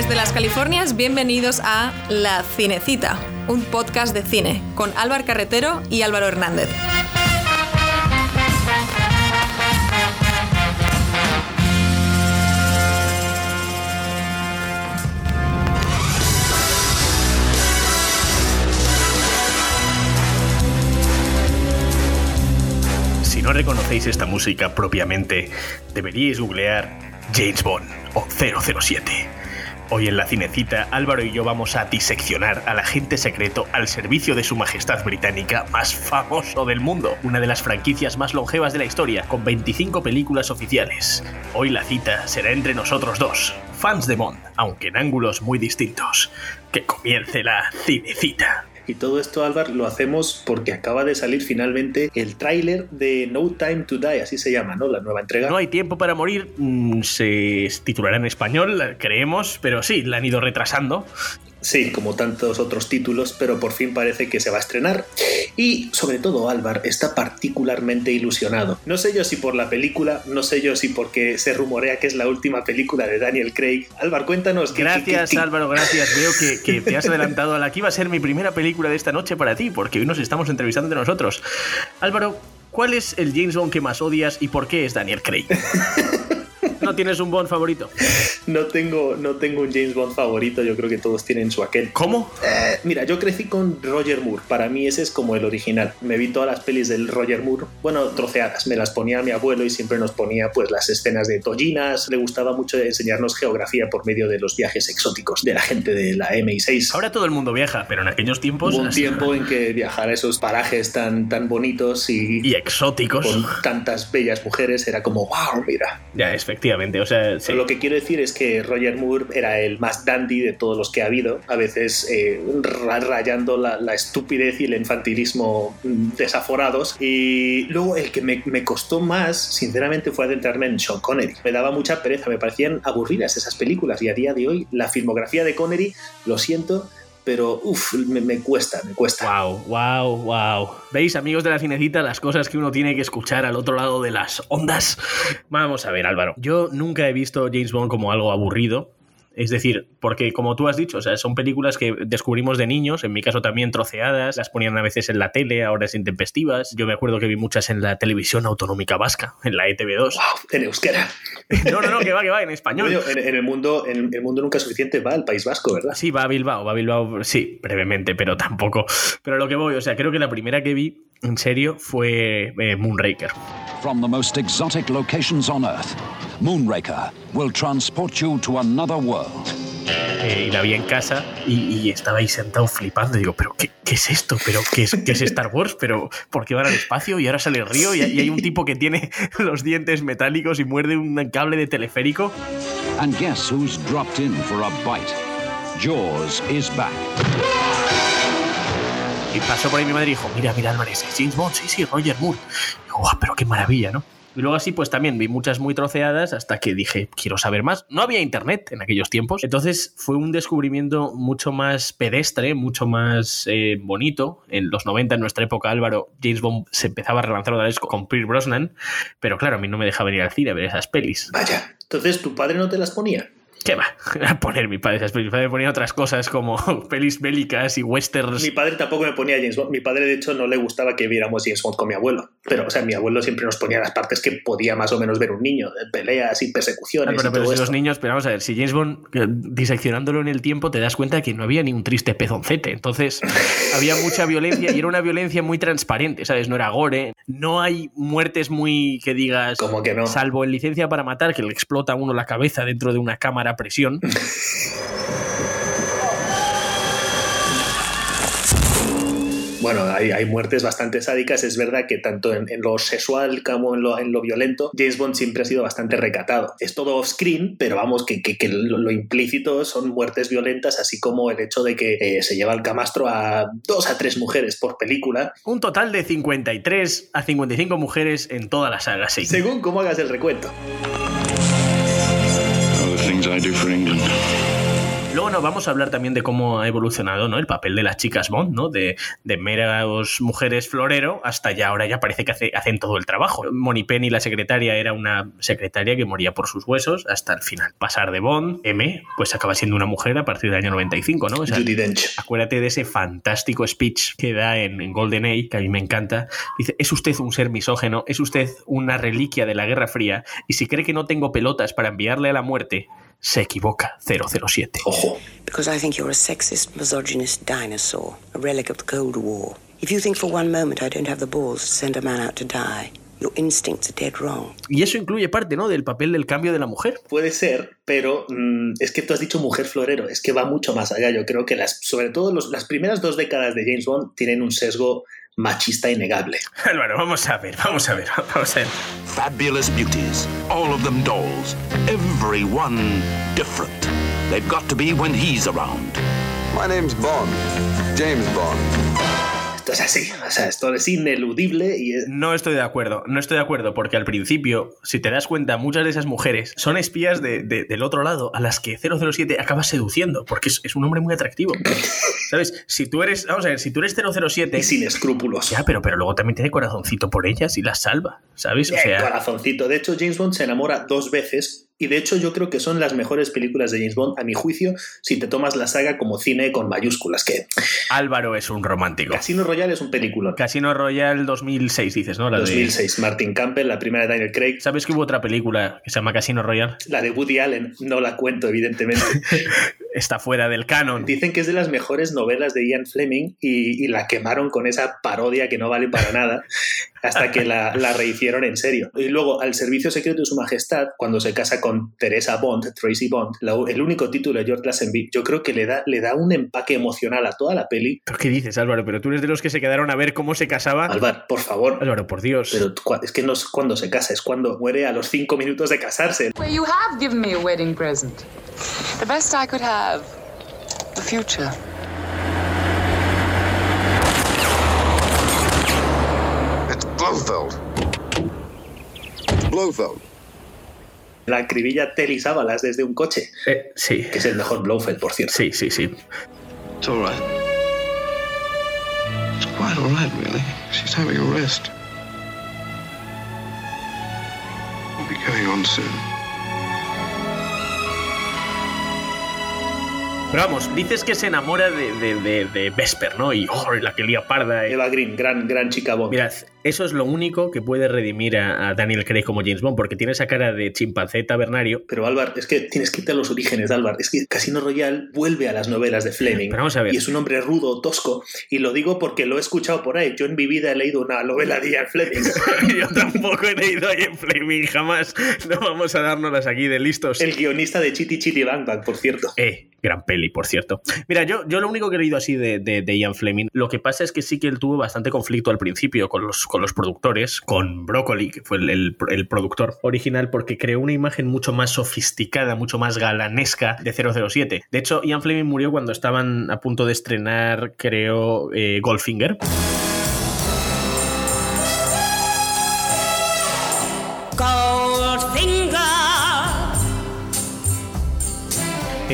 Desde las Californias, bienvenidos a La Cinecita, un podcast de cine con Álvaro Carretero y Álvaro Hernández. Si no reconocéis esta música propiamente, deberíais googlear James Bond o 007. Hoy en la cinecita, Álvaro y yo vamos a diseccionar al agente secreto al servicio de su majestad británica más famoso del mundo, una de las franquicias más longevas de la historia, con 25 películas oficiales. Hoy la cita será entre nosotros dos, fans de Bond, aunque en ángulos muy distintos. Que comience la cinecita. Y todo esto, Álvaro, lo hacemos porque acaba de salir finalmente el tráiler de No Time to Die, así se llama, ¿no? La nueva entrega. No hay tiempo para morir, mm, se titulará en español, creemos, pero sí, la han ido retrasando. Sí, como tantos otros títulos, pero por fin parece que se va a estrenar. Y sobre todo Álvar está particularmente ilusionado. No sé yo si por la película, no sé yo si porque se rumorea que es la última película de Daniel Craig. Álvar, cuéntanos. ¿qué- Gracias qué- Álvaro, gracias. Veo que, que te has adelantado a la que iba a ser mi primera película de esta noche para ti, porque hoy nos estamos entrevistando entre nosotros. Álvaro, ¿cuál es el James Bond que más odias y por qué es Daniel Craig? ¿No tienes un Bond favorito? No tengo, no tengo un James Bond favorito, yo creo que todos tienen su aquel. ¿Cómo? Eh, mira, yo crecí con Roger Moore. Para mí ese es como el original. Me vi todas las pelis del Roger Moore, bueno, troceadas. Me las ponía mi abuelo y siempre nos ponía pues las escenas de tollinas. Le gustaba mucho enseñarnos geografía por medio de los viajes exóticos de la gente de la MI6. Ahora todo el mundo viaja, pero en aquellos tiempos... Hubo un tiempo en que viajar a esos parajes tan, tan bonitos y, Y exóticos. con tantas bellas mujeres era como, wow, mira. Ya, efectivamente, Lo que quiero decir es que Roger Moore era el más dandy de todos los que ha habido, a veces eh, ra- rayando la, estupidez y el infantilismo desaforados. Y luego el que me, me costó más, sinceramente, fue adentrarme en Sean Connery. Me daba mucha pereza, me parecían aburridas esas películas y a día de hoy la filmografía de Connery, lo siento, pero uff, me, cuesta, me cuesta. Wow, wow, wow. ¿Veis, amigos de la cinecita, las cosas que uno tiene que escuchar al otro lado de las ondas? Vamos a ver, Álvaro. Yo nunca he visto James Bond como algo aburrido. Es decir, porque como tú has dicho, o sea, son películas que descubrimos de niños, en mi caso también troceadas, las ponían a veces en la tele, ahora es intempestivas. Yo me acuerdo que vi muchas en la televisión autonómica vasca, en la E ETV2. Wow, en euskera. No, no, no, que va, que va, en español. En el mundo, en el mundo nunca es suficiente va al País Vasco, ¿verdad? Sí, va a Bilbao, va a Bilbao, sí, brevemente, pero tampoco. Pero lo que voy, o sea, creo que la primera que vi, en serio, fue eh, Moonraker. From the most exotic locations on Earth, Moonraker will transport you to another world. Eh, y la vi en casa y, y estaba ahí sentado flipando. Digo, ¿pero qué, qué es esto? ¿Pero qué es, qué es Star Wars? ¿Pero por qué van al espacio? Y ahora sale el río y, y hay un tipo que tiene los dientes metálicos y muerde un cable de teleférico. And guess who's dropped in for a bite? Jaws is back. Y pasó por ahí mi madre y dijo, mira, mira, Álvarez, es James Bond, sí, sí, Roger Moore. Y digo, "Guau, pero qué maravilla, ¿no? Y luego así, pues también vi muchas muy troceadas hasta que dije, quiero saber más. No había internet en aquellos tiempos. Entonces fue un descubrimiento mucho más pedestre, mucho más eh, bonito. En los 90, en nuestra época, Álvaro, James Bond se empezaba a relanzar otra vez con Pierce Brosnan. Pero claro, a mí no me dejaba venir al cine a ver esas pelis. Vaya. Entonces, ¿tu padre no te las ponía? ¿Qué va? A poner mi padre esas. Mi padre ponía otras cosas como pelis bélicas y westerns. Mi padre tampoco me ponía James Bond. Mi padre, de hecho, no le gustaba que viéramos James Bond con mi abuelo. Pero, o sea, mi abuelo siempre nos ponía las partes que podía más o menos ver un niño, de peleas y persecuciones. Ah, pero, y pero todo si los esto. niños, pero vamos a ver, si James Bond, eh, diseccionándolo en el tiempo, te das cuenta que no había ni un triste pezoncete. Entonces, había mucha violencia y era una violencia muy transparente, ¿sabes? No era gore, no hay muertes muy que digas. ¿Cómo que no? Salvo en licencia para matar, que le explota a uno la cabeza dentro de una cámara a presión. Bueno, hay, hay muertes bastante sádicas. Es verdad que tanto en, en lo sexual como en lo, en lo violento, James Bond siempre ha sido bastante recatado. Es todo off-screen, pero vamos, que, que- que lo, lo implícito son muertes violentas, así como el hecho de que eh, se lleva el camastro a dos a tres mujeres por película, Un total de 53 a 55 mujeres en toda la saga, sí. según cómo hagas el recuento. All the things I do for England. luego no, vamos a hablar también de cómo ha evolucionado ¿no? el papel de las chicas Bond, ¿no? De, de meras mujeres florero hasta ya ahora ya parece que hace- hacen todo el trabajo. Moni Penny, la secretaria, era una secretaria que moría por sus huesos hasta el final. Pasar de Bond, M, pues acaba siendo una mujer a partir del año 95, ¿no? O sea, Dench. Acuérdate de ese fantástico speech que da en, en Golden Age, que a mí me encanta. Dice, es usted un ser misógeno, es usted una reliquia de la Guerra Fría, y si cree que no tengo pelotas para enviarle a la muerte, se equivoca 007. Ojo. Because I think you're a sexist, misogynist dinosaur, a relic of the Cold War. If you think for one moment I don't have the balls to send a man out to die, your instincts are dead wrong. Y eso incluye parte, ¿no? Del papel del cambio de la mujer. Puede ser, pero mm, es que tú has dicho mujer florero, es que va mucho más allá. Yo creo que las, sobre todo los- las primeras dos décadas de James Bond tienen un sesgo machista innegable. Álvaro, vamos a ver, vamos a ver, vamos a ver. Fabulous beauties, all of them dolls, every one different. They've got to be when he's around. My name's Bond. James Bond. Esto es así, o sea, esto es ineludible y es- No estoy de acuerdo, no estoy de acuerdo, porque al principio, si te das cuenta, muchas de esas mujeres son espías de- de- del otro lado a las que 007 acaba seduciendo, porque es, es un hombre muy atractivo. ¿Sabes? Si tú eres, vamos a ver, si tú eres 007... y sin escrúpulos. Ya, pero, pero luego también tiene corazoncito por ellas y las salva, ¿sabes? O sea, corazoncito. De hecho, James Bond se enamora dos veces. Y de hecho, yo creo que son las mejores películas de James Bond, a mi juicio, si te tomas la saga como cine con mayúsculas. Que Álvaro es un romántico. Casino Royale es un película. Casino Royale 2006, dices, ¿no? La de- 2006, Martin Campbell, la primera de Daniel Craig. ¿Sabes que hubo otra película que se llama Casino Royale? La de Woody Allen, no la cuento, evidentemente. Está fuera del canon. Dicen que es de las mejores novelas de Ian Fleming y, y la quemaron con esa parodia que no vale para nada hasta que la, la rehicieron en serio. Y luego, al servicio secreto de su majestad, cuando se casa con Teresa Bond, Tracy Bond, la- el único título de George Lazenby, yo creo que le da, le da un empaque emocional a toda la peli. ¿Pero qué dices, Álvaro? Pero tú eres de los que se quedaron a ver cómo se casaba. Álvaro, por favor. Álvaro, por Dios. Pero es que no es cuando se casa, es cuando muere a los cinco minutos de casarse. Well, you have given me a wedding present. The best I could have. The future. It's Blofeld. Blofeld. La acribilla Telly Sábalas desde un coche, Eh, sí. que es el mejor Blofeld, por cierto. Sí, sí, sí. It's all right. It's quite all right, really. She's having a rest. We'll be going on soon. Pero vamos, dices que se enamora de, de, de- de Vesper, ¿no? Y oh, la que lía parda. eh. Eva Green, gran, gran chica Bond. Mirad, eso es lo único que puede redimir a, a Daniel Craig como James Bond, porque tiene esa cara de chimpancé tabernario. Pero Álvaro, es que tienes que irte a los orígenes, Álvaro. Es que Casino Royale vuelve a las novelas de Fleming. Pero vamos a ver. Y es un hombre rudo, tosco. Y lo digo porque lo he escuchado por ahí. Yo en mi vida he leído una novela de Ian Fleming. Yo tampoco he leído ahí en Flaming jamás. No vamos a dárnoslas aquí de listos. El guionista de Chitty Chitty Bang Bang, por cierto. Eh, gran peli, por cierto. Mira, yo, yo lo único que he leído así de, de, de Ian Fleming, lo que pasa es que sí que él tuvo bastante conflicto al principio con los, con los productores, con Broccoli, que fue el, el- productor original, porque creó una imagen mucho más sofisticada, mucho más galanesca de 007. De hecho, Ian Fleming murió cuando estaban a punto de estrenar, creo, eh, Goldfinger.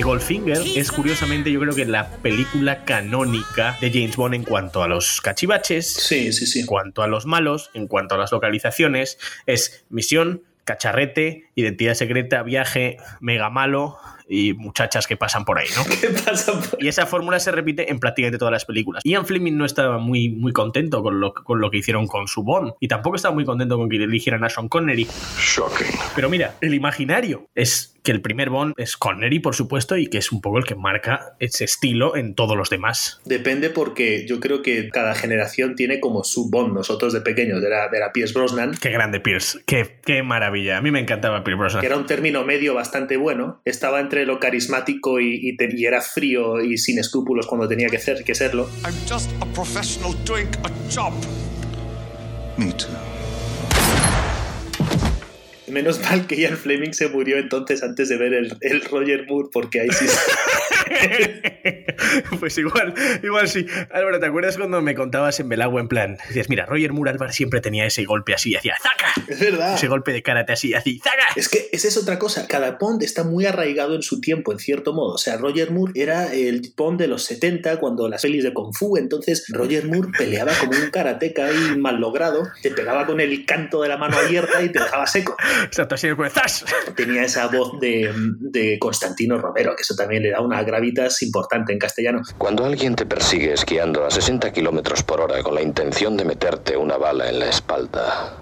Goldfinger es curiosamente yo creo que la película canónica de James Bond en cuanto a los cachivaches, Sí, sí, sí. en cuanto a los malos, en cuanto a las localizaciones, es misión, cacharrete, identidad secreta, viaje, mega malo y muchachas que pasan por ahí, ¿no? ¿Qué pasa? por- Y esa fórmula se repite en prácticamente todas las películas. Ian Fleming no estaba muy, muy contento con lo, con lo que hicieron con su Bond y tampoco estaba muy contento con que eligieran a Sean Connery. Shocking. Pero mira, el imaginario es que el primer Bond es Connery, por supuesto, y que es un poco el que marca ese estilo en todos los demás. Depende porque yo creo que cada generación tiene como su Bond. Nosotros de pequeños era, era Pierce Brosnan, Qué grande Pierce, qué, qué maravilla. A mí me encantaba Pierce Brosnan. que era un término medio bastante bueno. Estaba entre lo carismático y, y te- y era frío y sin escrúpulos cuando tenía que, ser, que serlo. I'm just a professional doing a job. Me too. Menos mal que Ian Fleming se murió entonces antes de ver el, el Roger Moore, porque ahí sí. pues igual, igual sí. Álvaro, ¿te acuerdas cuando me contabas en Belagua en plan? Decías, mira, Roger Moore Álvaro siempre tenía ese golpe así, hacía ¡zaca! Es verdad. Ese golpe de karate así, así, ¡zaca! Es que esa es otra cosa. Cada Bond está muy arraigado en su tiempo, en cierto modo. O sea, Roger Moore era el Bond de los 70 cuando las pelis de Kung Fu. Entonces, Roger Moore peleaba como un karateca y mal logrado. Te pegaba con el canto de la mano abierta y te dejaba seco. Exacto, así. Tenía esa voz de, de Constantino Romero, que eso también le da una gravitas importante en castellano. Cuando alguien te persigue esquiando a 60 kilómetros por hora con la intención de meterte una bala en la espalda,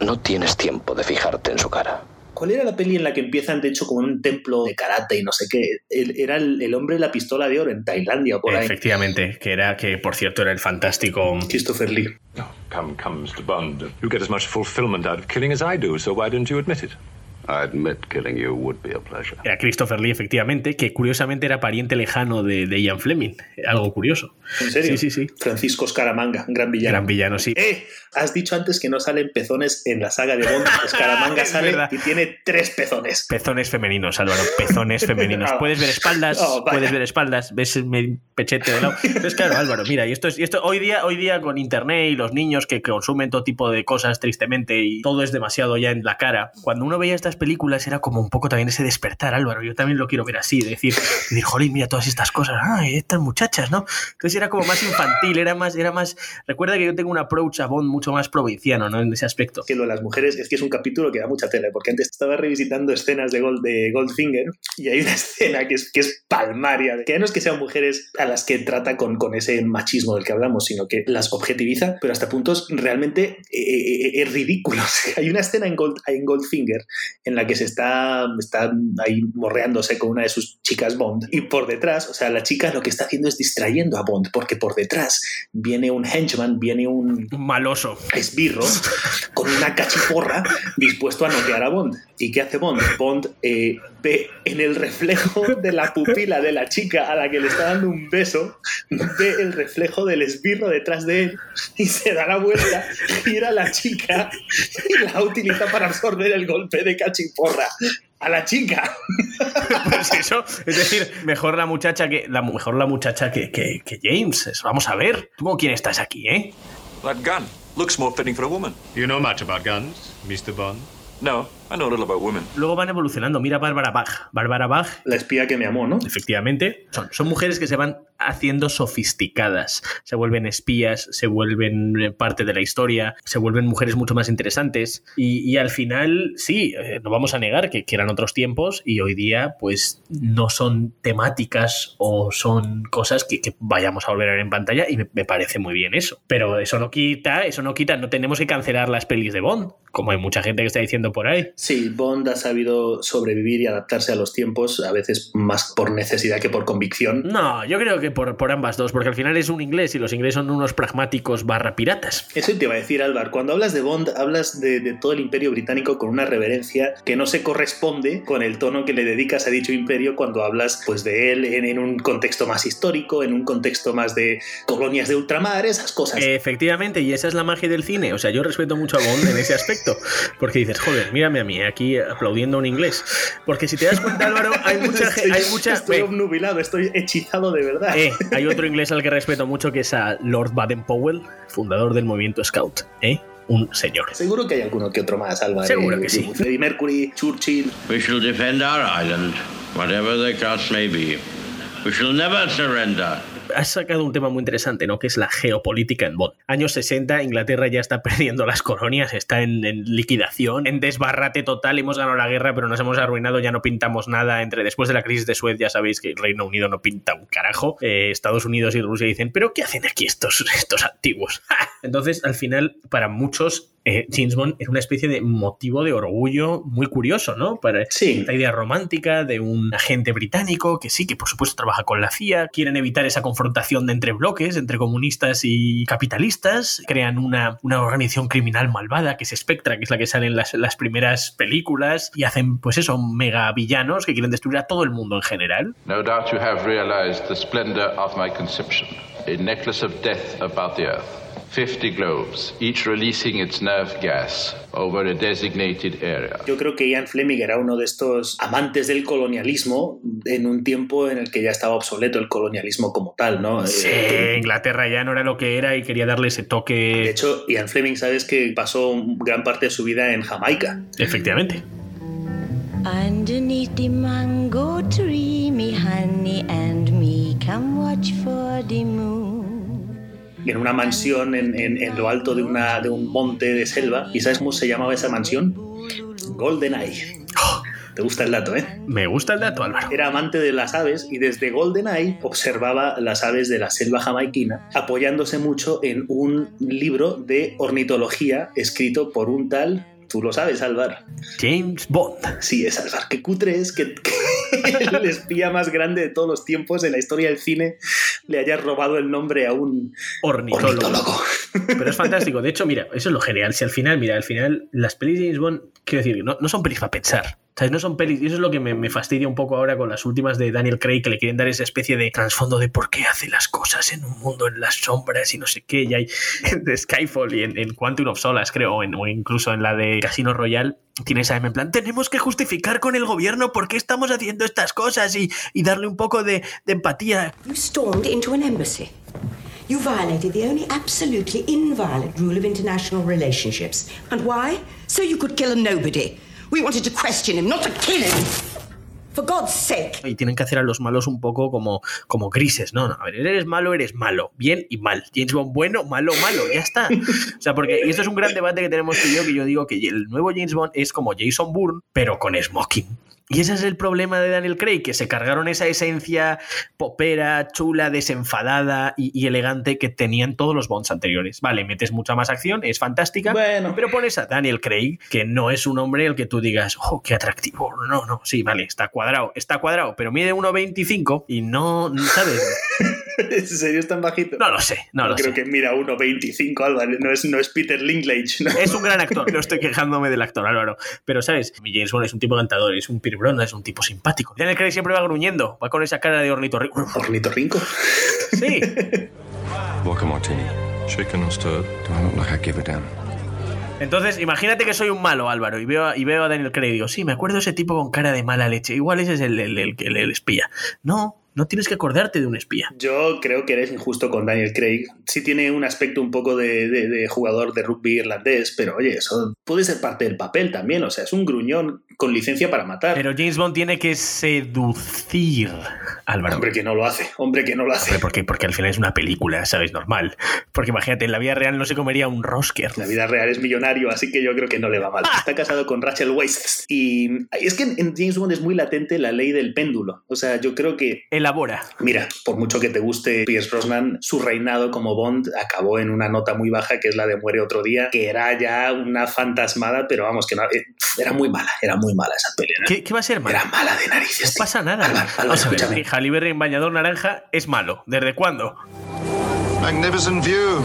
no tienes tiempo de fijarte en su cara. ¿Cuál era la peli en la que empiezan, de hecho, como en un templo de karate y no sé qué? El- era el, el hombre de la pistola de oro en Tailandia o por ahí. Efectivamente, que era, que por cierto era el fantástico Christopher Lee. Come, come, Mr. Bond. You get as much fulfillment out of killing as I do, so why don't you admit it? I admit killing you would be a pleasure. Era Christopher Lee, efectivamente, que curiosamente era pariente lejano de, de Ian Fleming. Algo curioso. ¿En serio? Sí, sí, sí. Francisco Scaramanga, gran villano. Gran villano, sí. ¡Eh! Has dicho antes que no salen pezones en la saga de Bond. Scaramanga sale verdad. y tiene tres pezones. Pezones femeninos, Álvaro, pezones femeninos. Ah. Puedes ver espaldas, Oh, puedes ver espaldas, ves el pechete de lado. Entonces, claro, Álvaro, mira, y esto es, y esto hoy día, hoy día con internet y los niños que consumen todo tipo de cosas tristemente y todo es demasiado ya en la cara. Cuando uno veía estas películas era como un poco también ese despertar, Álvaro. Yo también lo quiero ver así, de decir, de decir, jolín, mira todas estas cosas, ay, estas muchachas, ¿no? Entonces era como más infantil, era más, era más. Recuerda que yo tengo un approach a Bond mucho más provinciano, ¿no? En ese aspecto. Que lo de las mujeres es que es un capítulo que da mucha tela, porque antes estaba revisitando escenas de, Gold, de Goldfinger y hay una escena que es, que es palmaria, que no es que sean mujeres a las que trata con, con ese machismo del que hablamos, sino que las objetiviza, pero hasta puntos realmente eh, eh, eh, ridículos. Hay una escena en, Gold, en Goldfinger en la que se está, está ahí morreándose con una de sus chicas Bond y por detrás, o sea, la chica lo que está haciendo es distrayendo a Bond, porque por detrás viene un henchman, viene un Un maloso. esbirro con una cachiporra dispuesto a noquear a Bond. ¿Y qué hace Bond? Bond eh, ve en el reflejo de la pupila de la chica a la que le está dando un beso, ve el reflejo del esbirro detrás de él y se da la vuelta, gira a la chica y la utiliza para absorber el golpe de cachiporra. A la chica. Pues eso, es decir, mejor la muchacha que la mejor la muchacha que, que, que James. Eso, Vamos a ver. ¿Tú con quién estás aquí, eh? That gun looks more fitting for a woman. You know much about guns, Mr. Bond? No, I know a little about women. Luego van evolucionando. Mira Bárbara Bach. Bárbara Bach, La espía que me amó, ¿no? efectivamente, son, son mujeres que se van haciendo sofisticadas. Se vuelven espías, se vuelven eh, parte de la historia, se vuelven mujeres mucho más interesantes. Y, y al final, sí, eh, no vamos a negar que, que eran otros tiempos y hoy día, pues no son temáticas o son cosas que, que vayamos a volver a ver en pantalla y me, me parece muy bien eso. Pero eso no quita, eso no quita, no tenemos que cancelar las pelis de Bond, como hay mucha gente que está diciendo por ahí. Sí, Bond ha sabido sobrevivir y adaptarse a los tiempos, a veces más por necesidad que por convicción. No, yo creo que por, por ambas dos, porque al final es un inglés y los ingleses son unos pragmáticos barra piratas. Eso te iba a decir, Álvaro. Cuando hablas de Bond, hablas de, de todo el imperio británico con una reverencia que no se corresponde con el tono que le dedicas a dicho imperio cuando hablas pues, de él en, en un contexto más histórico, en un contexto más de colonias de ultramar, esas cosas. Efectivamente, y esa es la magia del cine. O sea, yo respeto mucho a Bond en ese aspecto, porque dices, joder, mírame a mí, aquí aplaudiendo a un inglés. Porque si te das cuenta, Álvaro, hay mucha... estoy, Hay mucha estoy eh, obnubilado, estoy hechizado de verdad. eh, hay otro inglés al que respeto mucho que es a Lord Baden-Powell, fundador del movimiento Scout. ¿eh? Un señor. Seguro que hay alguno que otro más, Álvaro. Seguro que sí. Freddie Mercury, Churchill. We shall defend our island, whatever the cost may be. We shall never surrender. Has sacado un tema muy interesante, ¿no? Que es la geopolítica en Bond. Años 60, Inglaterra ya está perdiendo las colonias, está en, en liquidación, en desbarrate total. Hemos ganado la guerra, pero nos hemos arruinado, ya no pintamos nada. Entre después de la crisis de Suez, ya sabéis que el Reino Unido no pinta un carajo. Eh, Estados Unidos y Rusia dicen, ¿pero qué hacen aquí estos, estos antiguos? Entonces, al final, para muchos, eh, James Bond era una especie de motivo de orgullo muy curioso, ¿no? Para Sí. esta idea romántica de un agente británico que sí, que por supuesto trabaja con la CIA, quieren evitar esa confrontación de entre bloques, entre comunistas y capitalistas, crean una, una organización criminal malvada que es Spectra, que es la que sale en las, las primeras películas, y hacen pues eso, mega villanos que quieren destruir a todo el mundo en general. No doubt you have realized the splendor of my conception, a necklace of death about the earth. 50 globes, each releasing its nerve gas over a designated area. Yo creo que Ian Fleming era uno de estos amantes del colonialismo en un tiempo en el que ya estaba obsoleto el colonialismo como tal, ¿no? Sí, Eh, Inglaterra ya no era lo que era y quería darle ese toque. de hecho, Ian Fleming, sabes que pasó gran parte de su vida en Jamaica. Efectivamente. Underneath the mango tree, me honey and me come watch for the moon. En una mansión en, en- en lo alto de, una, de un monte de selva. ¿Y sabes cómo se llamaba esa mansión? GoldenEye. Te gusta el dato, ¿eh? Me gusta el dato, Álvaro. Era amante de las aves y desde GoldenEye observaba las aves de la selva jamaiquina, apoyándose mucho en un libro de ornitología escrito por un tal. Tú lo sabes, Álvar. James Bond. Sí, es Álvar. Qué cutre es que, que el espía más grande de todos los tiempos en la historia del cine le haya robado el nombre a un Ornitólogo. Pero es fantástico. De hecho, mira, eso es lo genial. Si al final, mira, al final las pelis de James Bond, quiero decir, no, no son pelis para pensar. No son pelis. Y eso es lo que me, fastidia un poco ahora con las últimas de Daniel Craig, que le quieren dar esa especie de trasfondo de por qué hace las cosas en un mundo en las sombras y no sé qué. Y hay de Skyfall y en, Quantum of Solace, creo, o, incluso en la de Casino Royale. Tiene esa M en plan, tenemos que justificar con el gobierno por qué estamos haciendo estas cosas y, y darle un poco de, de empatía. You stormed into an embassy. You violated the only absolutely inviolate rule of international relationships. And why? So you could kill a nobody. We wanted to question him, not to kill him. For God's sake. y tienen que hacer a los malos un poco como, como grises, ¿no? no, A ver, eres malo, eres malo, bien y mal. James Bond bueno, malo, malo, ya está. O sea, porque y esto es un gran debate que tenemos tú y yo, que yo digo que el nuevo James Bond es como Jason Bourne, pero con smoking. Y ese es el problema de Daniel Craig, que se cargaron esa esencia popera, chula, desenfadada y, y elegante que tenían todos los Bonds anteriores. Vale, metes mucha más acción, es fantástica, pero pones a Daniel Craig, que no es un hombre el que tú digas, oh, qué atractivo. No, no, sí, vale, está cuadrado, está cuadrado, pero mide 1,25 y no, ¿sabes? ¿En serio es tan bajito? No lo sé, no lo Creo sé. que mira 1.25, Álvaro. No es, no es Peter Linklage. ¿no? Es un gran actor, no estoy quejándome del actor, Álvaro. Pero, ¿sabes? James Bond es un tipo encantador, es un Brosnan, es un tipo simpático. Daniel Craig siempre va gruñendo, va con esa cara de ornitorrinco. ¿Ornitorrinco? Sí. Vodka martini. Shaken or stirred? Do I look like I give a damn? Entonces, imagínate que soy un malo, Álvaro, y veo, a- y veo a Daniel Craig y digo, sí, me acuerdo de ese tipo con cara de mala leche. Igual ese es el, el- el- el- el espía. No, no tienes que acordarte de un espía. Yo creo que eres injusto con Daniel Craig. Sí tiene un aspecto un poco de, de- de jugador de rugby irlandés, pero oye, eso puede ser parte del papel también. O sea, es un gruñón con licencia para matar. Pero James Bond tiene que seducir, Álvaro. Hombre que no lo hace, hombre que no lo hace. Hombre, ¿por qué? Porque al final es una película, ¿sabes? Normal. Porque imagínate, en la vida real no se comería un rosker. La vida real es millonario, así que yo creo que no le va mal. Está casado con Rachel Weisz. Y es que en en James Bond es muy latente la ley del péndulo. O sea, yo creo que Elabora. Mira, por mucho que te guste Pierce Brosnan, su reinado como Bond acabó en una nota muy baja que es la de Muere otro día, que era ya una fantasmada, pero vamos, que no, eh, era muy mala, era muy mala esa pelea. ¿Qué, qué va a ser mala? Era mala de narices. No pasa nada. Álvaro, Álvaro, Vamos a ver, escúchame. En bañador naranja es malo. ¿Desde cuándo? Magnificent view.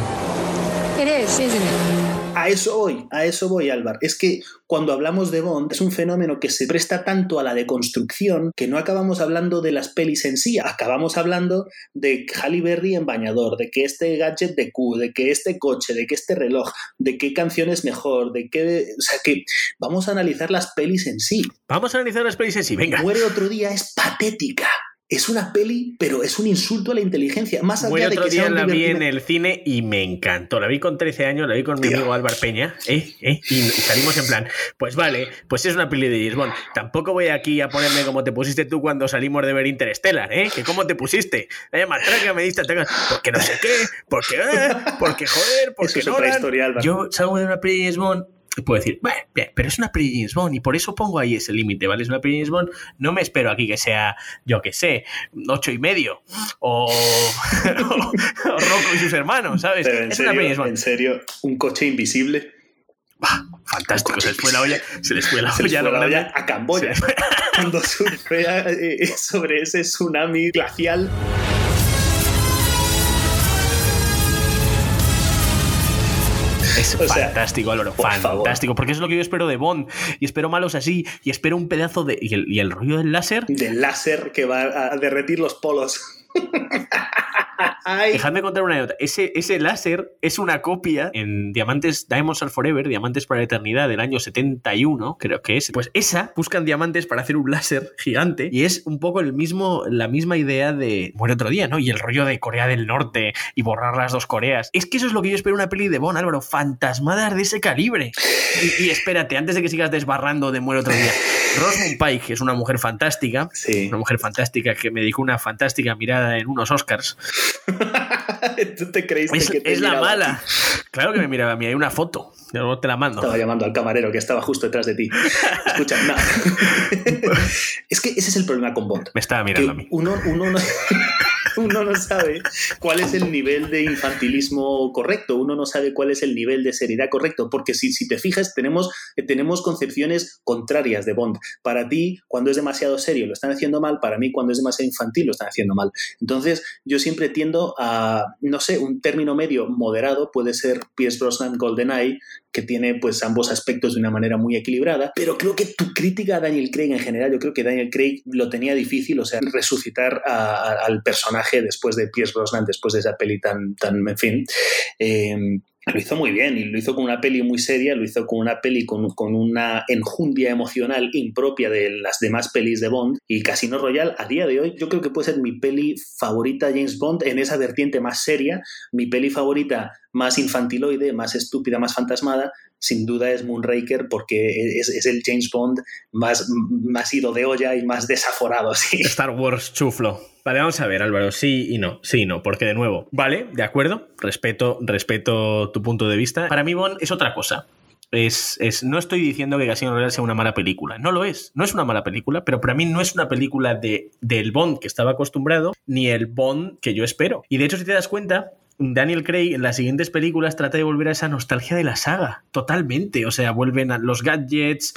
It is, isn't it? A eso voy, a eso voy, Álvaro. Es que cuando hablamos de Bond es un fenómeno que se presta tanto a la deconstrucción que no acabamos hablando de las pelis en sí, acabamos hablando de Halle Berry en bañador, de que este gadget de Q, de que este coche, de que este reloj, de qué canción es mejor, de qué... O sea, que vamos a analizar las pelis en sí. Vamos a analizar las pelis en sí, venga. Muere otro día es patética. Es una peli, pero es un insulto a la inteligencia. Más allá Muere de otro que día la vi en el cine y me encantó. La vi con 13 años, la vi con mi amigo Álvaro Peña, ¿eh? ¿eh? Y, salimos en plan, pues vale, pues es una peli de James Bond. Tampoco voy aquí a ponerme como te pusiste tú cuando salimos de ver Interstellar, ¿eh? Que cómo te pusiste. Eh, matraca, me diste. Porque no sé qué, porque, eh, porque joder, porque Eso es otra historia, Álvaro. Yo salgo de una peli de James Bond puedo decir, bueno, bien, pero es una peli James Bond y por eso pongo ahí ese límite, ¿vale? Es una peli James Bond, no me espero aquí que sea, yo que sé, ocho y medio o, o Rocco y sus hermanos, ¿sabes? Pero en es una peli serio, James Bond. en serio, un coche invisible. Fantástico, se les fue la olla, se les fue la Se les olla, fue lo la grande. olla a Camboya cuando surfea eh, sobre ese tsunami glacial. Es O fantástico, Álvaro, por favor. fantástico, porque es lo que yo espero de Bond y espero malos así y espero un pedazo de y el, y el rollo del láser Del láser que va a derretir los polos. Dejadme contar una anécdota. Ese, ese láser es una copia en Diamantes Diamonds Are Forever, Diamantes para la Eternidad del año 71, creo que es. Pues esa buscan diamantes para hacer un láser gigante y es un poco el mismo, la misma idea de Muere otro día, ¿no? Y el rollo de Corea del Norte y borrar las dos Coreas. Es que eso es lo que yo espero en una peli de Bond, Álvaro. Fantasmadas de ese calibre. Y, y espérate, antes de que sigas desbarrando de Muere otro día. Rosamund Pike es una mujer fantástica, una mujer fantástica que me dedicó una fantástica mirada en unos Oscars. ¿Tú te creíste es, que te es la mala. Claro que me miraba a mí, hay una foto. Luego te la mando. Estaba llamando al camarero que estaba justo detrás de ti. Escucha, no. es que ese es el problema con Bond. Me estaba mirando Que a mí. Uno, uno no, uno no sabe cuál es el nivel de infantilismo correcto, uno no sabe cuál es el nivel de seriedad correcto, porque si, si te fijas, tenemos, tenemos concepciones contrarias de Bond. Para ti, cuando es demasiado serio, lo están haciendo mal, para mí, cuando es demasiado infantil, lo están haciendo mal. Entonces, yo siempre tiendo a, no sé, un término medio moderado puede ser Pierce Brosnan GoldenEye, que tiene pues ambos aspectos de una manera muy equilibrada, pero creo que tu crítica a Daniel Craig en general, yo creo que Daniel Craig lo tenía difícil, o sea, resucitar a- al personaje después de Pierce Brosnan, después de esa peli tan, tan en fin. eh, lo hizo muy bien y lo hizo con una peli muy seria, lo hizo con una peli con, con una enjundia emocional impropia de las demás pelis de Bond y Casino Royale a día de hoy yo creo que puede ser mi peli favorita James Bond en esa vertiente más seria, mi peli favorita más infantiloide, más estúpida, más fantasmada, sin duda es Moonraker porque es, es el James Bond más, más ido de olla y más desaforado. Sí. Star Wars chuflo. Vale, vamos a ver, Álvaro, sí y no, sí y no, porque de nuevo, vale, de acuerdo, respeto, respeto tu punto de vista. Para mí, Bond es otra cosa. Es, es- no estoy diciendo que Casino Royale sea una mala película, no lo es, no es una mala película, pero para mí no es una película de, del Bond que estaba acostumbrado, ni el Bond que yo espero. Y de hecho, si te das cuenta, Daniel Craig en las siguientes películas trata de volver a esa nostalgia de la saga, totalmente. O sea, vuelven a los gadgets,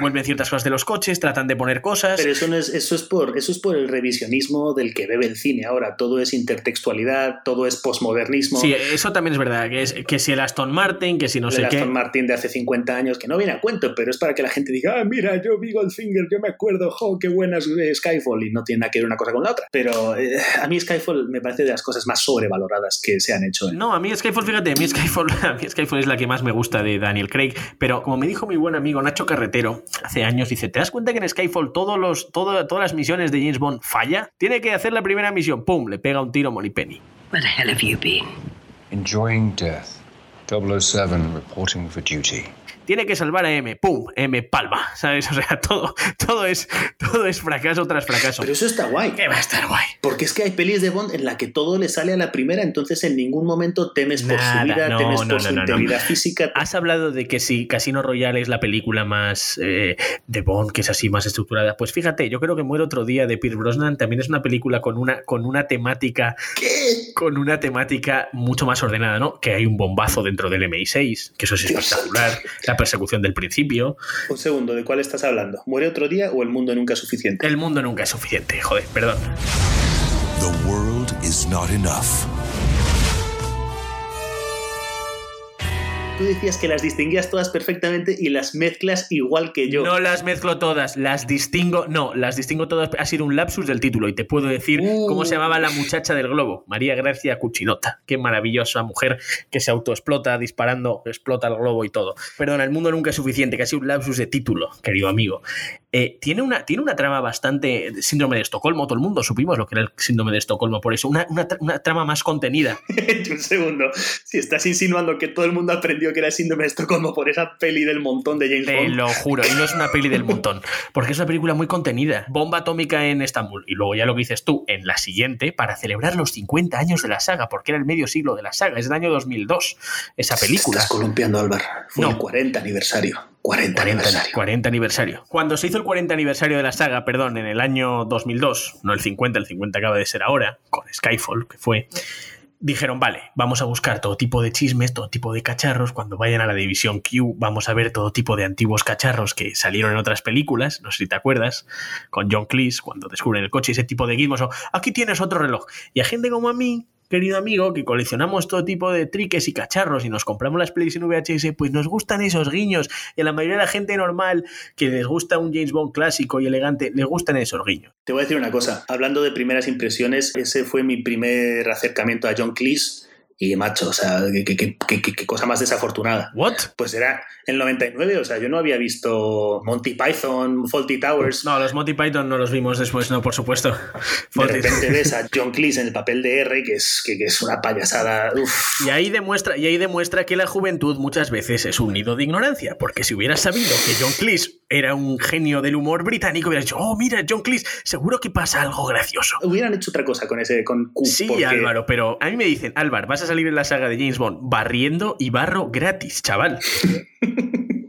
vuelven ciertas cosas de los coches, tratan de poner cosas. Pero eso, no es, eso, es por, eso es por el revisionismo del que bebe el cine ahora. Todo es intertextualidad, todo es posmodernismo. Sí, eso también es verdad, que, es, que si el Aston Martin, que si no el sé qué. Aston Martin de hace 50 años, que no viene a cuento, pero es para que la gente diga, ah, mira, yo vi Goldfinger, yo me acuerdo, jo, qué buena es eh, Skyfall, y no tiene nada que ver una cosa con la otra. Pero eh, a mí Skyfall me parece de las cosas más sobrevaloradas que se han hecho. No, a mí Skyfall, fíjate, a mí Skyfall, a mí Skyfall es la que más me gusta de Daniel Craig, pero como me dijo mi buen amigo Nacho Carretero hace años, dice, ¿te das cuenta que en Skyfall todos los, todo- todas las misiones de James Bond falla? Tiene que hacer la primera misión, ¡pum!, le pega un tiro a Penny. Where the hell have you been? Enjoying death. 007 reporting for duty. Tiene que salvar a M, ¡pum!, M palma, ¿sabes? O sea, todo, todo, es, todo es fracaso tras fracaso. Pero eso está guay. Que va a estar guay. Porque es que hay pelis de Bond en la que todo le sale a la primera, entonces en ningún momento temes por su Nada, vida, no, temes no, por no, su integridad física. Has hablado de que si Casino Royale es la película más eh, de Bond, que es así más estructurada. Pues fíjate, yo creo que Muere otro día de Pierce Brosnan también es una película con una, con una temática. Con una temática mucho más ordenada, ¿no? Que hay un bombazo dentro del MI6, que eso es espectacular. La persecución del principio. Un segundo, ¿de cuál estás hablando? ¿Muere otro día o el mundo nunca es suficiente? El mundo nunca es suficiente, joder, perdón. The world is not enough. Tú decías que las distinguías todas perfectamente y las mezclas igual que yo. No las mezclo todas, las distingo. No, las distingo todas. Ha sido un lapsus del título y te puedo decir cómo se llamaba la muchacha del globo, María Gracia Cuchinota. Qué maravillosa mujer que se autoexplota disparando, explota el globo y todo. Perdona, el mundo nunca es suficiente, que ha sido un lapsus de título, querido amigo. Eh, tiene, una, tiene una trama bastante. Síndrome de Estocolmo, todo el mundo supimos lo que era el síndrome de Estocolmo, por eso. Una, una tra- una trama más contenida. un segundo. Si estás insinuando que todo el mundo aprendió que era síndrome de Estocolmo por esa peli del montón de James Te Bond. lo juro, y no es una peli del montón, porque es una película muy contenida. Bomba atómica en Estambul, y luego ya lo que dices tú, en la siguiente, para celebrar los 50 años de la saga, porque era el medio siglo de la saga, es del año 2002, esa película. Estás columpiando, Álvaro. Fue No. el 40 aniversario. 40, 40, aniversario. 40 aniversario. Cuando se hizo el 40 aniversario de la saga, perdón, en el año 2002, no el 50, el 50 acaba de ser ahora, con Skyfall, que fue, dijeron, vale, vamos a buscar todo tipo de chismes, todo tipo de cacharros. Cuando vayan a la división Q, vamos a ver todo tipo de antiguos cacharros que salieron en otras películas. No sé si te acuerdas, con John Cleese, cuando descubren el coche, ese tipo de gizmos. O aquí tienes otro reloj. Y a gente como a mí, querido amigo, que coleccionamos todo tipo de triques y cacharros y nos compramos las pelis en VHS, pues nos gustan esos guiños. Y a la mayoría de la gente normal que les gusta un James Bond clásico y elegante, le gustan esos guiños. Te voy a decir una cosa, hablando de primeras impresiones, ese fue mi primer acercamiento a John Cleese y macho, o sea, qué, qué, qué, qué cosa más desafortunada. ¿What? Pues era el 99, o sea, yo no había visto Monty Python, Faulty Towers. No, los Monty Python no los vimos después, no, por supuesto. De repente ves a John Cleese en el papel de R, que es, que, que es una payasada. Uf. Y ahí, demuestra, y ahí demuestra que la juventud muchas veces es un nido de ignorancia, porque si hubieras sabido que John Cleese era un genio del humor británico, hubieras dicho, oh, mira, John Cleese, seguro que pasa algo gracioso. Hubieran hecho otra cosa con ese, con Q. Sí, porque- Álvaro, pero a mí me dicen, Álvaro, vas a salir en la saga de James Bond barriendo y barro gratis, chaval.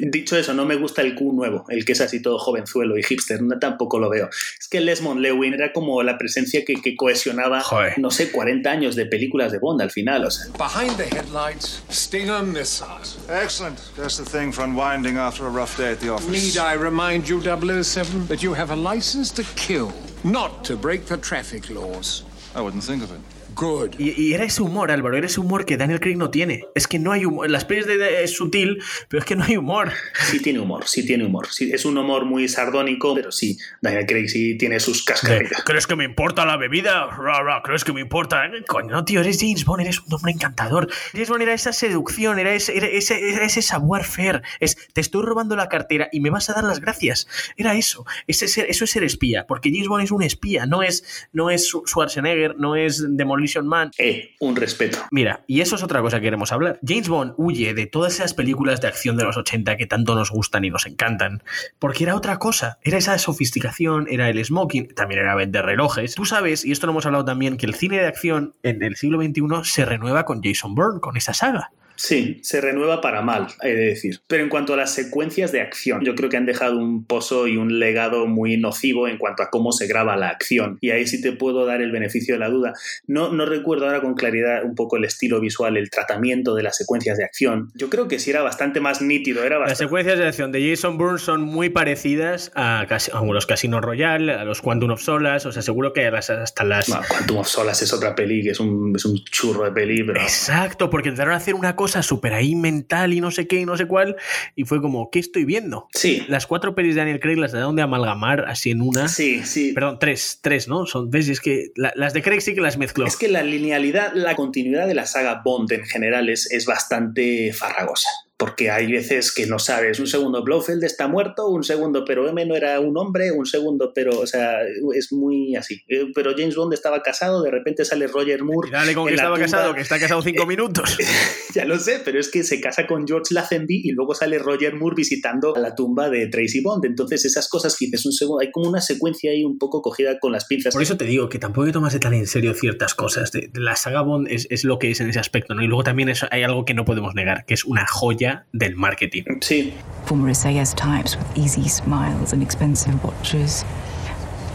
Dicho eso, no me gusta el Q nuevo, el que es así todo jovenzuelo y hipster, no, tampoco lo veo. Es que Lesmond Lewin era como la presencia que, que cohesionaba, no sé, 40 años de películas de Bond al final, o sea. Behind the headlights, Stinger missiles. Excellent. Just the thing for unwinding after a rough day at the office. Need I remind you, 007, that you have a license to kill, not to break the traffic laws? I wouldn't think of it. Good. Y, y era ese humor, Álvaro, era ese humor que Daniel Craig no tiene. Es que no hay humor. En las pelis de, de- es sutil, pero es que no hay humor. Sí tiene humor, sí tiene humor. Sí, es un humor muy sardónico, pero sí, Daniel Craig sí tiene sus cascarrillas. ¿Crees que me importa la bebida? Ra, ra, ¿Crees que me importa? Coño, no, tío, eres James Bond, eres un hombre encantador. James Bond era esa seducción, era ese, era ese, era ese savoir-faire. Es, te estoy robando la cartera y me vas a dar las gracias. Era eso. Ese ser- eso es ser espía, porque James Bond es un espía, no es, no es Schwarzenegger, no es Demolition Man. Eh, un respeto. Mira, y eso es otra cosa que queremos hablar. James Bond huye de todas esas películas de acción de los 80 que tanto nos gustan y nos encantan, porque era otra cosa. Era esa sofisticación, era el smoking, también era vender relojes. Tú sabes, y esto lo hemos hablado también, que el cine de acción en el siglo XXI se renueva con Jason Bourne, con esa saga. Sí, se renueva para mal, he de decir. Pero en cuanto a las secuencias de acción, yo creo que han dejado un pozo y un legado muy nocivo en cuanto a cómo se graba la acción. Y ahí sí te puedo dar el beneficio de la duda. No, no recuerdo ahora con claridad un poco el estilo visual, el tratamiento de las secuencias de acción. Yo creo que sí era bastante más nítido, era Las secuencias de acción de Jason Bourne son muy parecidas a, casi- a los Casino Royale, a los Quantum of Solace, o sea, seguro que hasta las... No, Quantum of Solace es otra peli, que es un, es un churro de peli, pero... Exacto, porque intentaron hacer una cosa súper ahí mental y no sé qué y no sé cuál, y fue como, ¿qué estoy viendo? Sí. Las cuatro pelis de Daniel Craig las de amalgamar así en una. Sí, sí. Perdón, tres, tres, ¿no? Son, ves, es que la- las de Craig sí que las mezcló. Es que la linealidad, la continuidad de la saga Bond en general es, es bastante farragosa. Porque hay veces que no sabes, un segundo Blofeld está muerto, un segundo pero M no era un hombre, un segundo pero, o sea, es muy así. Eh, Pero James Bond estaba casado, de repente sale Roger Moore. Dale con que estaba tumba. casado, que está casado cinco minutos. Ya lo sé, pero es que se casa con George Lazenby y luego sale Roger Moore visitando la tumba de Tracy Bond. Entonces esas cosas que dices un segundo, hay como una secuencia ahí un poco cogida con las pinzas. Por eso te digo que tampoco hay que tomarse tan en serio ciertas cosas. La saga Bond es, es lo que es en ese aspecto, ¿no? Y luego también es- hay algo que no podemos negar, que es una joya del marketing. Sí. Former SAS types with easy smiles and expensive watches.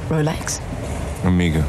Rolex. Amiga.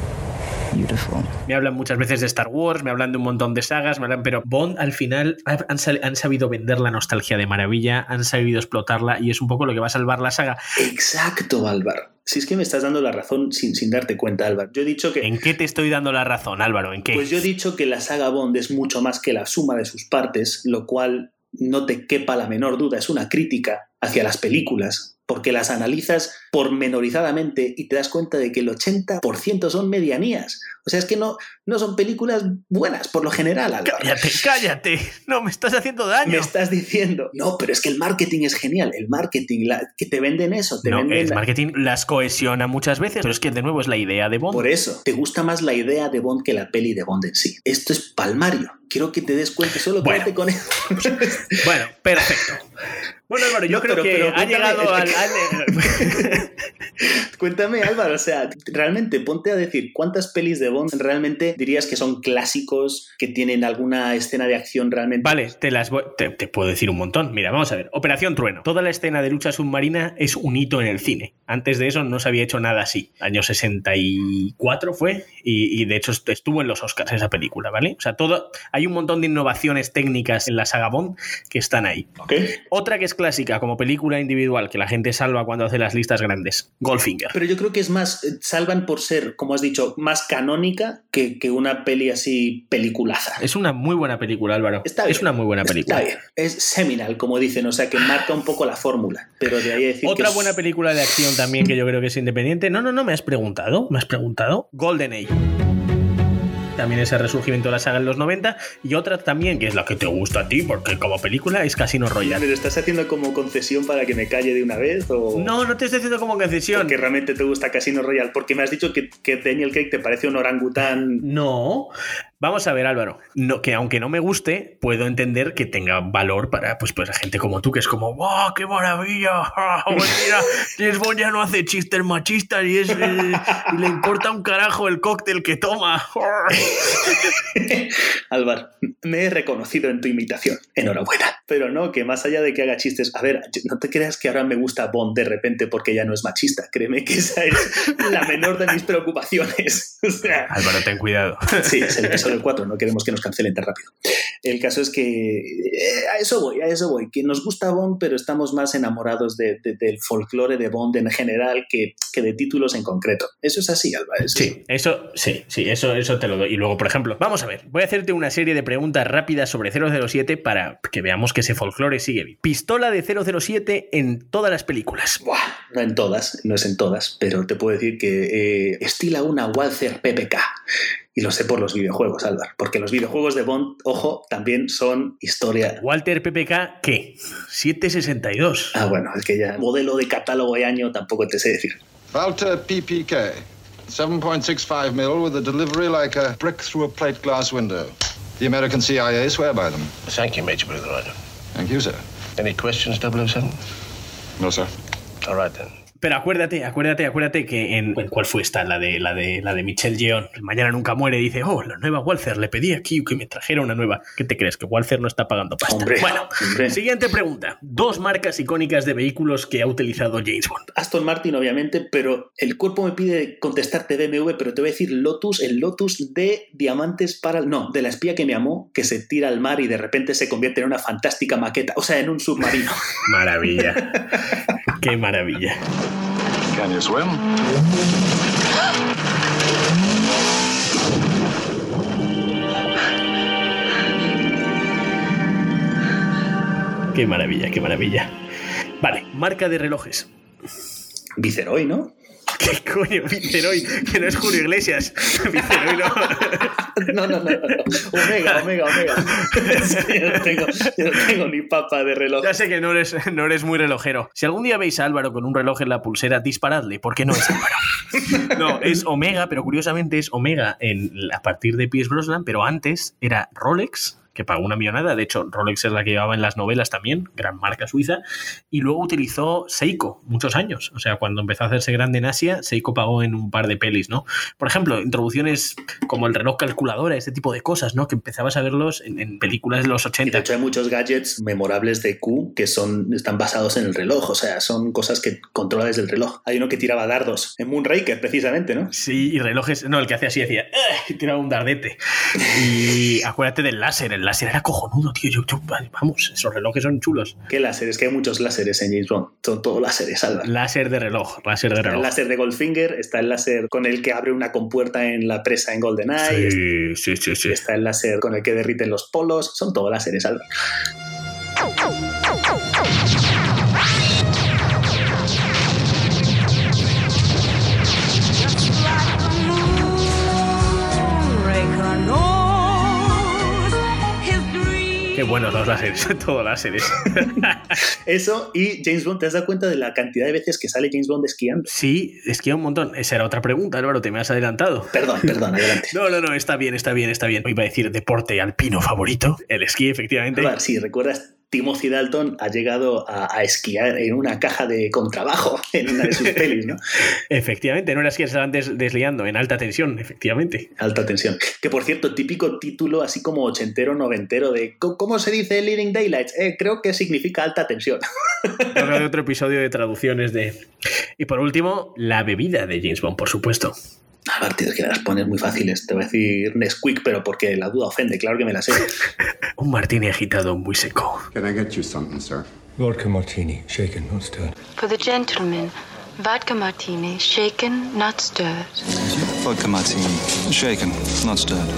Beautiful. Me hablan muchas veces de Star Wars, me hablan de un montón de sagas, me hablan, pero Bond al final han sabido vender la nostalgia de maravilla, han sabido explotarla y es un poco lo que va a salvar la saga. Exacto, Álvaro. Si es que me estás dando la razón sin, sin darte cuenta, Álvaro. Yo he dicho que... ¿En qué te estoy dando la razón, Álvaro? ¿En qué? Pues yo he dicho que la saga Bond es mucho más que la suma de sus partes, lo cual no te quepa la menor duda, es una crítica hacia las películas, porque las analizas pormenorizadamente y te das cuenta de que el 80% son medianías. O sea, es que no, no son películas buenas por lo general, Álvaro. Cállate, cállate, no me estás haciendo daño. Me estás diciendo, no, pero es que el marketing es genial, el marketing, la- que te venden eso, te No, venden el la- marketing las cohesiona muchas veces, pero es que de nuevo es la idea de Bond. Por eso, te gusta más la idea de Bond que la peli de Bond en sí. Esto es palmario. Quiero que te des cuenta, solo Bueno. quédate con eso. Bueno, perfecto. Bueno, Álvaro, yo No, creo pero- que pero ha llegado al... al- Cuéntame, Álvaro, o sea, realmente ponte a decir cuántas pelis de Bond realmente dirías que son clásicos, que tienen alguna escena de acción realmente. Vale, te las voy- te, te puedo decir un montón. Mira, vamos a ver. Operación Trueno. Toda la escena de lucha submarina es un hito en el cine. Antes de eso no se había hecho nada así. Año 64 fue y, y de hecho est- estuvo en los Oscars esa película, ¿vale? O sea, todo hay un montón de innovaciones técnicas en la saga Bond que están ahí. Otra que es clásica como película individual que la gente salva cuando hace las listas grandes, Goldfinger. Pero yo creo que es más, eh, salvan por ser, como has dicho, más canónica que, que una peli así peliculaza. Es una muy buena película, Álvaro. Está bien. Es una muy buena película. Está bien. Es seminal, como dicen, o sea que marca un poco la fórmula. Pero de ahí a decir Otra que es- buena película de acción también que yo creo que es independiente. No, no, no, me has preguntado. Me has preguntado. GoldenEye. También ese resurgimiento de la saga en los 90. Y otra también, que es la que te gusta a ti, porque como película es Casino Royale. ¿Me lo estás haciendo como concesión para que me calle de una vez? O... No, no te estoy haciendo como concesión. Porque realmente te gusta Casino Royale. Porque me has dicho que, que Daniel Craig te parece un orangután. No. Vamos a ver, Álvaro. No, que aunque no me guste, puedo entender que tenga valor para pues, pues, gente como tú, que es como, ¡wow! ¡Qué maravilla! Pues mira, ya no hace chistes machistas y, es, eh, y le importa un carajo el cóctel que toma. Álvaro, me he reconocido en tu imitación. Enhorabuena. Pero no, que más allá de que haga chistes, a ver, no te creas que ahora me gusta Bond de repente porque ya no es machista. Créeme que esa es la menor de mis preocupaciones. O sea, Álvaro, ten cuidado. Sí, es el episodio 4, no queremos que nos cancelen tan rápido. El caso es que eh, a eso voy, a eso voy, que nos gusta Bond, pero estamos más enamorados de- de- del folclore de Bond en general que, que de títulos en concreto. Eso es así, Alba. eso es- Sí, eso, sí, sí, eso, eso te lo doy. Y luego, por ejemplo, vamos a ver, voy a hacerte una serie de preguntas rápidas sobre 007 para que veamos que ese folclore sigue vivo. Pistola de 007 en todas las películas. Buah, no en todas, no es en todas, pero te puedo decir que eh, estila una Walther PPK. Y lo sé por los videojuegos, Álvaro, porque los videojuegos de Bond, ojo, también son historia. Walter PPK, ¿qué? 762. Ah, bueno, es que ya modelo de catálogo y año tampoco te sé decir. Walter PPK. 7.65 mil with a delivery like a brick through a plate glass window. The American CIA swear by them. Thank you, Major Brother. Thank you, sir. Any questions, 007? No, sir. All right, then. Pero acuérdate, acuérdate, acuérdate que en, ¿en ¿cuál fue esta? La de la de la de Michelle Yeon. El mañana nunca muere dice, "Oh, la nueva Walther, le pedí aquí que me trajera una nueva." ¿Qué te crees que Walther no está pagando pasta? Hombre, bueno, hombre. siguiente pregunta. Dos marcas icónicas de vehículos que ha utilizado James Bond. Aston Martin, obviamente, pero el cuerpo me pide contestarte BMW, pero te voy a decir Lotus, el Lotus de Diamantes para... No, de la espía que me amó, que se tira al mar y de repente se convierte en una fantástica maqueta, o sea, en un submarino. Maravilla. Qué maravilla. Can you swim? Qué maravilla, qué maravilla. Vale, marca de relojes. Viceroy, ¿no? ¿Qué coño? Viceroy, que no es Julio Iglesias. Viceroy no. No, no, no, no. Omega, Omega, Omega. Yo, no tengo, yo no tengo ni papa de reloj. Ya sé que no eres, no eres muy relojero. Si algún día veis a Álvaro con un reloj en la pulsera, disparadle, porque no es Álvaro. No, es Omega, pero curiosamente es Omega en, a partir de Pierce Brosnan, pero antes era Rolex, que pagó una millonada. De hecho, Rolex es la que llevaba en las novelas también, gran marca suiza. Y luego utilizó Seiko muchos años. O sea, cuando empezó a hacerse grande en Asia, Seiko pagó en un par de pelis, ¿no? Por ejemplo, introducciones como el reloj calculadora, este tipo de cosas, ¿no? Que empezabas a verlos en, en películas de los Y 80. de hecho hay muchos gadgets memorables de Q que son, están basados en el reloj, o sea, son cosas que controla desde el reloj. Hay uno que tiraba dardos, en Moonraker precisamente, ¿no? Sí, y relojes. No, el que hacía así decía, "Eh", tiraba un dardete. Y acuérdate del láser, el láser era cojonudo, tío. Yo, yo- vamos, esos relojes son chulos. ¿Qué láseres? Que hay muchos láseres en James Bond. Son todos láseres, Álvaro. Láser de reloj, láser de Está el reloj. láser de Goldfinger, está el láser con el que abre una compuerta en la presa en GoldenEye, Sí, sí, sí, sí. está el láser con el que derriten los polos, son todos láseres, Álvaro. Qué buenos los láseres, todo láseres. Eso, y James Bond, ¿te has dado cuenta de la cantidad de veces que sale James Bond esquiando? Sí, esquía un montón. Esa era otra pregunta, Álvaro, te me has adelantado. Perdón, perdón, adelante. No, no, no, está bien, está bien, está bien. Iba a decir deporte alpino favorito. El esquí, efectivamente. Álvaro, si recuerdas, Timothy Dalton ha llegado a, a esquiar en una caja de contrabajo en una de sus pelis, ¿no? Efectivamente, no era esquí, estaban des- desliando en alta tensión, efectivamente. Alta tensión. Que por cierto, típico título así como ochentero, noventero de ¿cómo- ¿cómo se dice Leading Daylights? Eh, creo que significa alta tensión. De otro episodio de traducciones de. Y por último, la bebida de James Bond, por supuesto. Aparte de que me las pones muy fáciles, te voy a decir Nesquik, pero porque la duda ofende, claro que me la sé. Un martini agitado muy seco. Can I get you something, sir? Vodka martini, shaken, not stirred. For the gentleman, Vodka martini, shaken, not stirred. Vodka martini. Shaken, not stirred.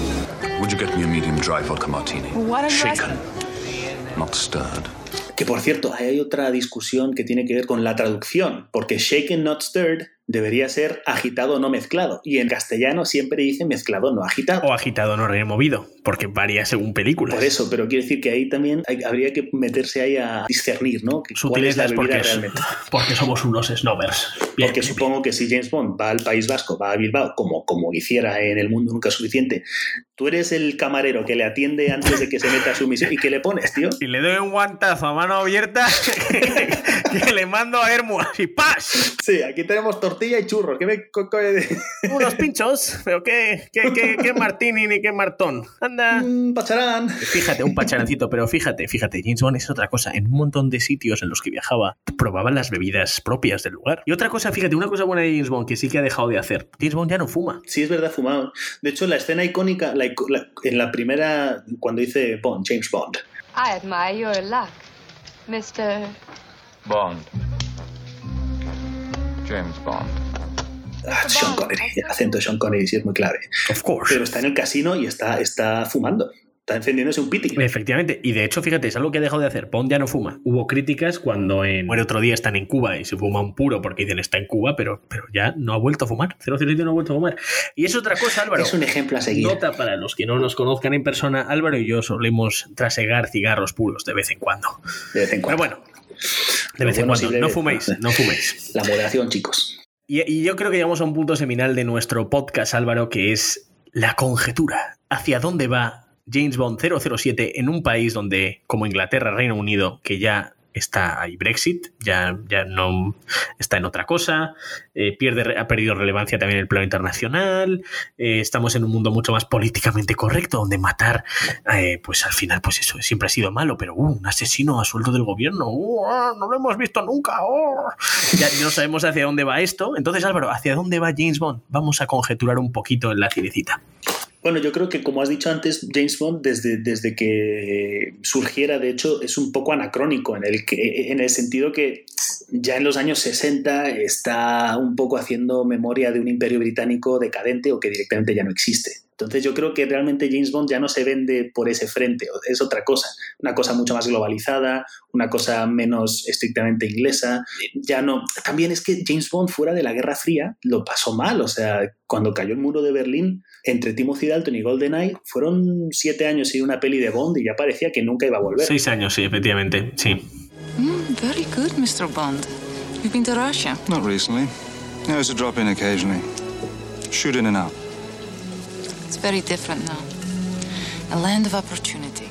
Would you get me a medium dry vodka martini? What a Shaken, not stirred. Que por cierto, hay otra discusión que tiene que ver con la traducción, porque shaken not stirred debería ser agitado no mezclado, y en castellano siempre dice mezclado no agitado. O agitado no removido, porque varía según películas. Por eso, pero quiero decir que ahí también hay- habría que meterse ahí a discernir, ¿no? ¿Cuál es la porque, realmente? porque somos unos snobers. Bien, Porque bien, supongo que si James Bond va al País Vasco, va a Bilbao, como, como hiciera en El Mundo Nunca Suficiente, tú eres el camarero que le atiende antes de que se meta a su misión. ¿Y qué le pones, tío? Y le doy un guantazo a mano abierta que le mando a Hermo así, ¡pas! Sí, aquí tenemos tortilla y churros. ¿Qué me Unos pinchos, pero qué, qué, qué, qué martini ni qué martón. Anda. Un pacharán. Fíjate, un pacharancito, pero fíjate, fíjate, James Bond es otra cosa. En un montón de sitios en los que viajaba, probaban las bebidas propias del lugar. Y otra cosa, fíjate, una cosa buena de James Bond que sí que ha dejado de hacer. James Bond ya no fuma. Sí, es verdad, fumado. De hecho, la escena icónica, la la- en la primera, cuando dice Bond, James Bond, I admire your luck, Mr. Bond. James Bond. ah, Sean Connery, el acento de Sean Connery sí es muy clave. Of course. Pero está en el casino y está, está fumando. Está encendiéndose un piti. Efectivamente, y de hecho, fíjate, es algo que ha dejado de hacer. Bond ya no fuma. Hubo críticas cuando en otro día están en Cuba y se fuma un puro porque dicen está en Cuba, pero, pero ya no ha vuelto a fumar. 007 no ha vuelto a fumar. Y es otra cosa, Álvaro. Es un ejemplo a seguir. Nota para los que no nos conozcan en persona, Álvaro y yo solemos trasegar cigarros puros de vez en cuando. De vez en cuando. Pero bueno, de vez en bueno, cuando. No fuméis, no fuméis. La moderación, chicos. Y, y yo creo que llegamos a un punto seminal de nuestro podcast, Álvaro, que es la conjetura. ¿Hacia dónde va James Bond 007 en un país donde, como Inglaterra, Reino Unido, que ya está ahí Brexit, ya, ya no está en otra cosa, eh, pierde, ha perdido relevancia también en el plano internacional, eh, estamos en un mundo mucho más políticamente correcto, donde matar, eh, pues al final, pues eso siempre ha sido malo, pero uh, un asesino a sueldo del gobierno, uh, ah, no lo hemos visto nunca, oh. ya no sabemos hacia dónde va esto. Entonces, Álvaro, ¿hacia dónde va James Bond? Vamos a conjeturar un poquito en la cinecita. Bueno, yo creo que como has dicho antes, James Bond desde, desde que surgiera, de hecho, es un poco anacrónico en el, que, en el sentido que ya en los años 60 está un poco haciendo memoria de un imperio británico decadente o que directamente ya no existe. Entonces yo creo que realmente James Bond ya no se vende por ese frente, es otra cosa, una cosa mucho más globalizada, una cosa menos estrictamente inglesa. Ya no, también es que James Bond fuera de la Guerra Fría lo pasó mal, o sea, cuando cayó el muro de Berlín, entre Timothy Dalton y GoldenEye fueron siete años y una peli de Bond y ya parecía que nunca iba a volver. Seis años, sí, efectivamente, sí. Mm, very good, Mr. Bond. You've been to Russia. Not recently. I used to drop in occasionally. Shoot in and out. It's very different now. A land of opportunity.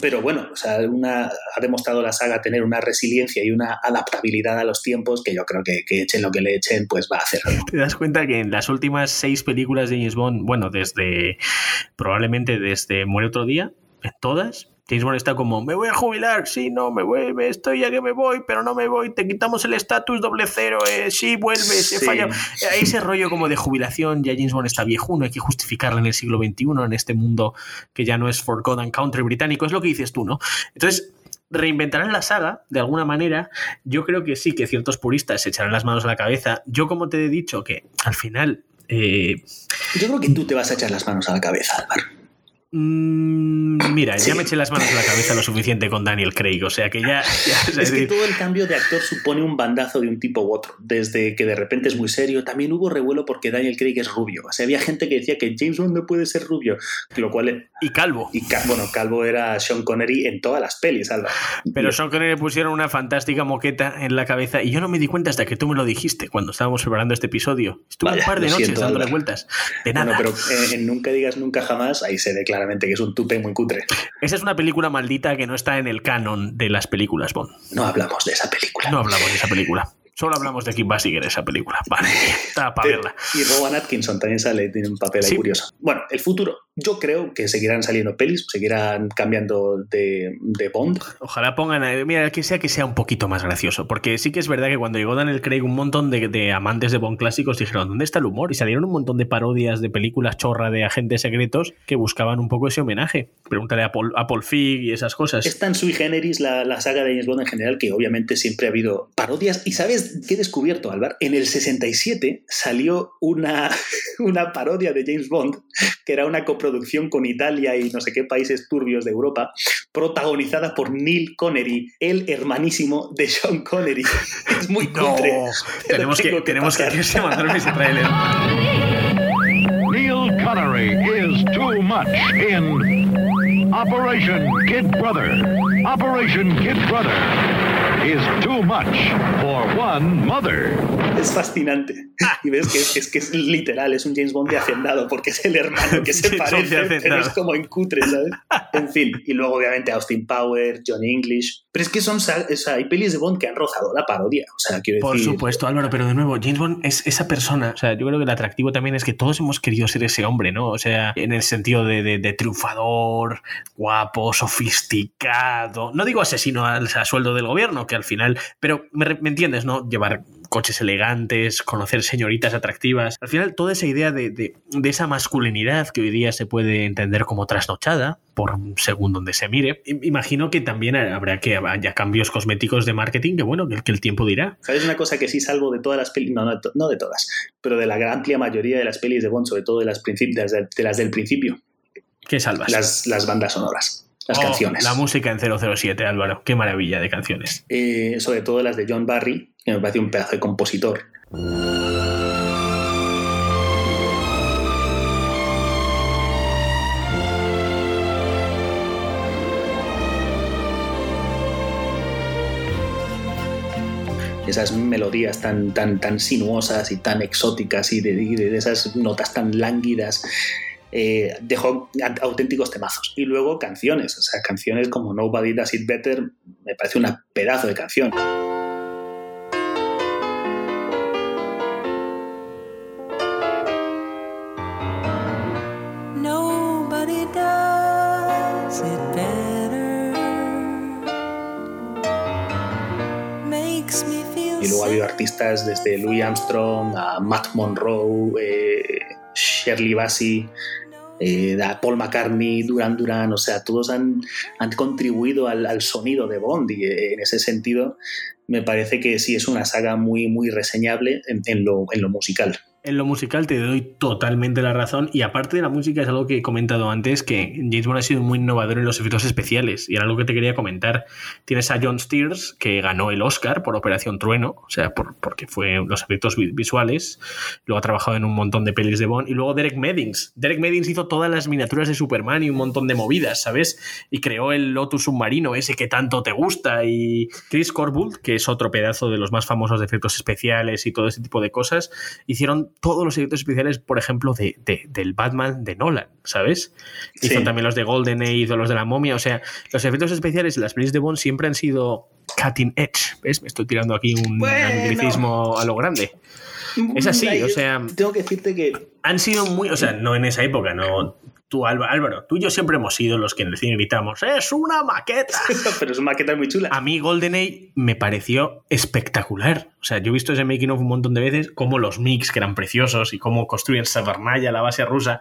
Pero bueno, o sea, una, ha demostrado la saga tener una resiliencia y una adaptabilidad a los tiempos que yo creo que, que echen lo que le echen, pues va a hacer. Te das cuenta que en las últimas seis películas de James Bond, bueno, desde probablemente desde Muere otro día, en todas, James Bond está como, me voy a jubilar, sí, no, me voy, me estoy ya que me voy, pero no me voy, te quitamos el estatus doble cero, eh, sí, vuelves, he Sí. fallado. Eh, Ese rollo como de jubilación, ya James Bond está viejuno, hay que justificarla en el siglo XXI, en este mundo que ya no es Forgotten Country británico, es lo que dices tú, ¿no? Entonces, reinventarán la saga de alguna manera. Yo creo que sí, que ciertos puristas se echarán las manos a la cabeza. Yo, como te he dicho, que al final. eh, Yo creo que tú te vas a echar las manos a la cabeza, Álvaro. Mm, mira, Sí. ya me eché las manos a la cabeza lo suficiente con Daniel Craig, o sea que ya. ya- es Es que decir, todo el cambio de actor supone un bandazo de un tipo u otro. Desde que de repente es muy serio, también hubo revuelo porque Daniel Craig es rubio. O sea, había gente que decía que James Bond no puede ser rubio, lo cual... Y calvo. Y bueno, calvo era Sean Connery en todas las pelis, Álvaro. Pero Sean Connery le pusieron una fantástica moqueta en la cabeza y yo no me di cuenta hasta que tú me lo dijiste cuando estábamos preparando este episodio. Estuve Vaya, un par de noches siento, dándole vueltas. De nada. Bueno, pero en, en Nunca digas nunca jamás, ahí se ve que es un tupe muy cutre. Esa es una película maldita que no está en el canon de las películas Bond. No hablamos de esa película. No hablamos de esa película. Solo hablamos de Kim Basinger esa película. Vale, está para verla. Y Rowan Atkinson también sale, tiene un papel ahí Sí. curioso. Bueno, el futuro. Yo creo que seguirán saliendo pelis, seguirán cambiando de, de Bond. Ojalá pongan, a- mira, que sea que sea un poquito más gracioso, porque sí que es verdad que cuando llegó Daniel Craig, un montón de, de amantes de Bond clásicos dijeron, ¿dónde está el humor? Y salieron un montón de parodias de películas chorra de agentes secretos que buscaban un poco ese homenaje. Pregúntale a Paul, a Paul Feig y esas cosas. Es tan sui generis la, la saga de James Bond en general que obviamente siempre ha habido parodias. ¿Y sabes qué he descubierto, Álvaro? En el 67 salió una, una parodia de James Bond, que era una coproducción con Italia y no sé qué países turbios de Europa, protagonizada por Neil Connery, el hermanísimo de Sean Connery. Es muy cutre. pero tenemos que, tengo tenemos que, pasar. que mandarme ese tráiler. Neil Connery is too much in Operation Kid Brother. Operation Kid Brother is too much for one mother. Es fascinante. Y ves que es, es que es literal, es un James Bond de hacendado, porque es el hermano que se parece, pero es como en cutre, ¿sabes? En fin, y luego obviamente Austin Power, John English. Pero es que son, o sea, hay pelis de Bond que han rozado la parodia. O sea, quiero Por decir. supuesto, Álvaro, pero de nuevo, James Bond es esa persona. O sea, yo creo que el atractivo también es que todos hemos querido ser ese hombre, ¿no? O sea, en el sentido de, de- de triunfador, guapo, sofisticado. No digo asesino al a sueldo del gobierno, que al final. Pero me entiendes, ¿no? Llevar coches elegantes, conocer señoritas atractivas. Al final, toda esa idea de, de- de esa masculinidad que hoy día se puede entender como trasnochada, por según donde se mire, im- imagino que también habrá que haya cambios cosméticos de marketing que, bueno, que, que el tiempo dirá. ¿Sabes una cosa que sí salvo de todas las pelis? No, no, no de todas, pero de la gran amplia mayoría de las pelis de Bond, sobre todo de las, princip- de las, del- de las del principio. ¿Qué salvas? Las, las bandas sonoras, las Oh, canciones. La música en 007, Álvaro. Qué maravilla de canciones. Eh, sobre todo las de John Barry, que me parece un pedazo de compositor. esas melodías tan, tan, tan sinuosas y tan exóticas y de, y de esas notas tan lánguidas. Eh, dejó auténticos temazos. Y luego canciones, o sea, canciones como Nobody Does It Better, me parece un pedazo de canción. Y luego ha habido artistas desde Louis Armstrong a Matt Monroe, eh, Shirley Bassey, eh, Paul McCartney, Duran Duran, o sea, todos han, han contribuido al, al sonido de Bond eh, en ese sentido me parece que sí es una saga muy, muy reseñable en lo, en lo musical. En lo musical te doy totalmente la razón y aparte de la música es algo que he comentado antes que James Bond ha sido muy innovador en los efectos especiales y era algo que te quería comentar. Tienes a John Steers que ganó el Oscar por Operación Trueno, o sea, por, porque fue los efectos vi- visuales, luego ha trabajado en un montón de pelis de Bond y luego Derek Meddings. Derek Meddings hizo todas las miniaturas de Superman y un montón de movidas, ¿sabes? Y creó el Lotus submarino ese que tanto te gusta y Chris Corbull, que es otro pedazo de los más famosos de efectos especiales y todo ese tipo de cosas, hicieron todos los efectos especiales, por ejemplo, de, de- del Batman de Nolan, ¿sabes? Hizo Sí. también los de GoldenEye, hizo los de la momia, o sea, los efectos especiales en las pelis de Bond siempre han sido cutting edge, ¿ves? Me estoy tirando aquí un Bueno. anglicismo a lo grande. Es así, o sea... Tengo que decirte que Han sido muy... O sea, no en esa época, no... Tú, Álvaro, tú y yo siempre hemos sido los que en el cine gritamos ¡Es una maqueta! Pero es maquetas muy chulas. A mí GoldenEye me pareció espectacular. O sea, yo he visto ese making of un montón de veces, cómo los mix, que eran preciosos, y cómo construyen Savernaya, la base rusa.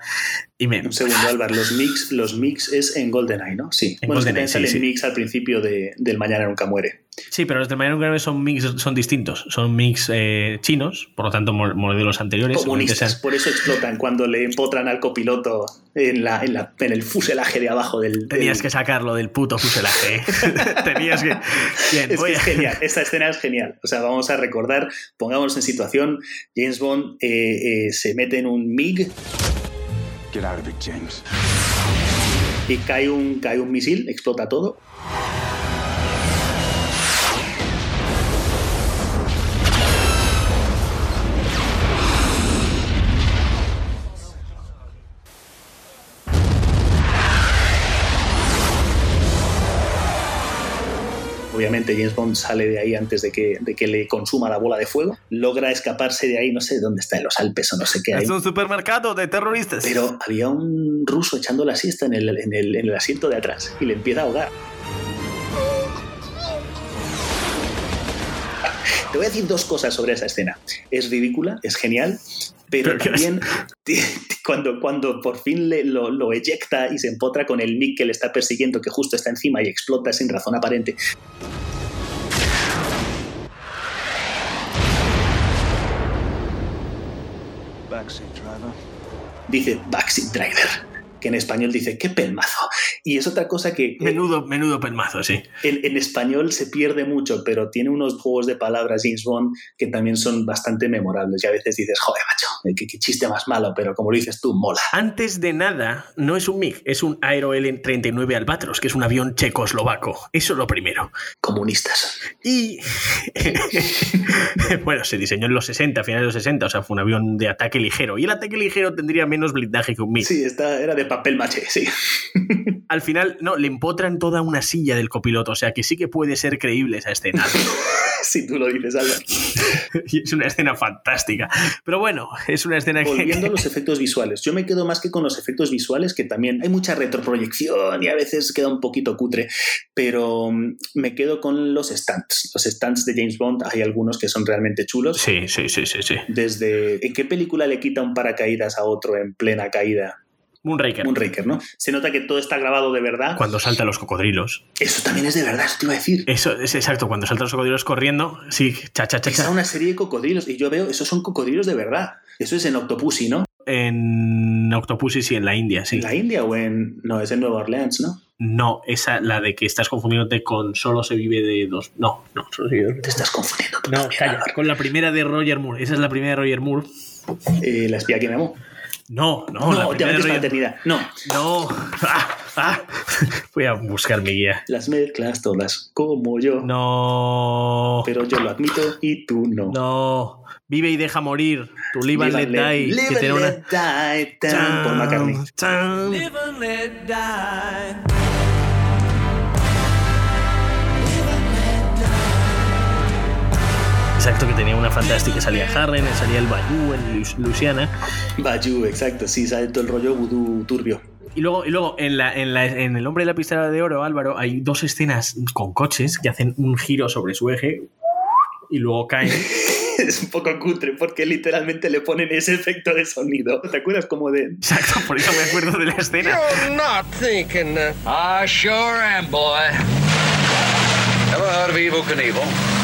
Y me... Un segundo, Álvaro, los mix, los mix es en GoldenEye, ¿no? Sí. En bueno, es que GoldenEye, sale sí, sí. mix al principio de, del Mañana Nunca Muere. Sí, pero los de Mario Grave son mix, son distintos. Son mix eh, chinos, por lo tanto, mo- modelos anteriores. Comunistas, por eso explotan cuando le empotran al copiloto en, la, en, la, en el fuselaje de abajo del... sean- Tenías que sacarlo del puto fuselaje. ¿eh? Tenías que. Bien, Es, voy que es a- genial, esta escena es genial. O sea, vamos a recordar, pongámonos en situación, James Bond eh, eh, se mete en un MiG Get out of it, James. y cae un, cae un misil, explota todo. Obviamente James Bond sale de ahí antes de que, de que le consuma la bola de fuego, logra escaparse de ahí, no sé dónde está, en los Alpes o no sé qué hay. Es un supermercado de terroristas. Pero había un ruso echando la siesta en el, en el- en el asiento de atrás y le empieza a ahogar. Te voy a decir dos cosas sobre esa escena. Es ridícula, es genial, pero también cuando, cuando por fin le- lo, lo eyecta y se empotra con el Mick que le está persiguiendo, que justo está encima y explota sin razón aparente. Backseat driver. Dice Backseat Driver, que en español dice qué pelmazo. Y es otra cosa que... Menudo, menudo pelmazo, sí. En, en español se pierde mucho, pero tiene unos juegos de palabras James Bond que también son bastante memorables. Y a veces dices, joder, macho, qué, qué chiste más malo, pero como lo dices tú, mola. Antes de nada, no es un MiG, es un Aero L-39 Albatros, que es un avión checoslovaco. Eso lo primero. Comunistas. Y. bueno, se diseñó en los 60, a finales de los 60, o sea, fue un avión de ataque ligero. Y el ataque ligero tendría menos blindaje que un MiG. Sí, esta era de papel maché, sí. Al final, no, le empotran toda una silla del copiloto, o sea que sí que puede ser creíble esa escena. si tú lo dices. Y es una escena fantástica. Pero bueno, es una escena que. Volviendo a los efectos visuales, yo me quedo más que con los efectos visuales, que también hay mucha retroproyección y a veces queda un poquito cutre, pero mm, me quedo con los stunts. Los stunts de James Bond, hay algunos que son realmente chulos. Sí, sí, sí, sí, sí. Desde. ¿En qué película le quita un paracaídas a otro en plena caída? Moonraker. Moonraker, ¿no? Se nota que todo está grabado de verdad. Cuando salta los cocodrilos. Eso también es de verdad, eso te iba a decir. Eso es exacto, cuando saltan los cocodrilos corriendo, sí, cha, cha, cha, Está una serie de cocodrilos y yo veo, esos son cocodrilos de verdad. Eso es en Octopussy, ¿no? En Octopussy sí, en la India, sí. ¿En la India o en.? No, es en Nueva Orleans, ¿no? No, esa, la de que estás confundiéndote con Solo se vive de dos. No, no, solo se vive de dos. Te estás confundiendo. tú No, calla, con la primera de Roger Moore. Esa es la primera de Roger Moore. Eh, la espía que me amó. No, no, No, la Roger eternidad. No. No. Ah, ah. Voy a buscar mi guía. Las mezclas todas como yo. No. Pero yo lo admito y tú no. No. Vive y deja morir. Tu live and let die. live que and una- let die, McCartney. Chan. Live and let die. Exacto, que tenía una fantástica. Salía Harren, salía el Bayou en Lu- Luisiana. Bayou, exacto, sí, sale todo el rollo vudú turbio. Y luego, y luego en, la, en, la- en El hombre de la pistola de oro, Álvaro, hay dos escenas con coches que hacen un giro sobre su eje y luego caen. es un poco cutre porque literalmente le ponen ese efecto de sonido. ¿Te acuerdas como de.? Exacto, por eso me acuerdo de la escena. You're not thinking. I sure am, boy. Ever heard of Evil Knievel?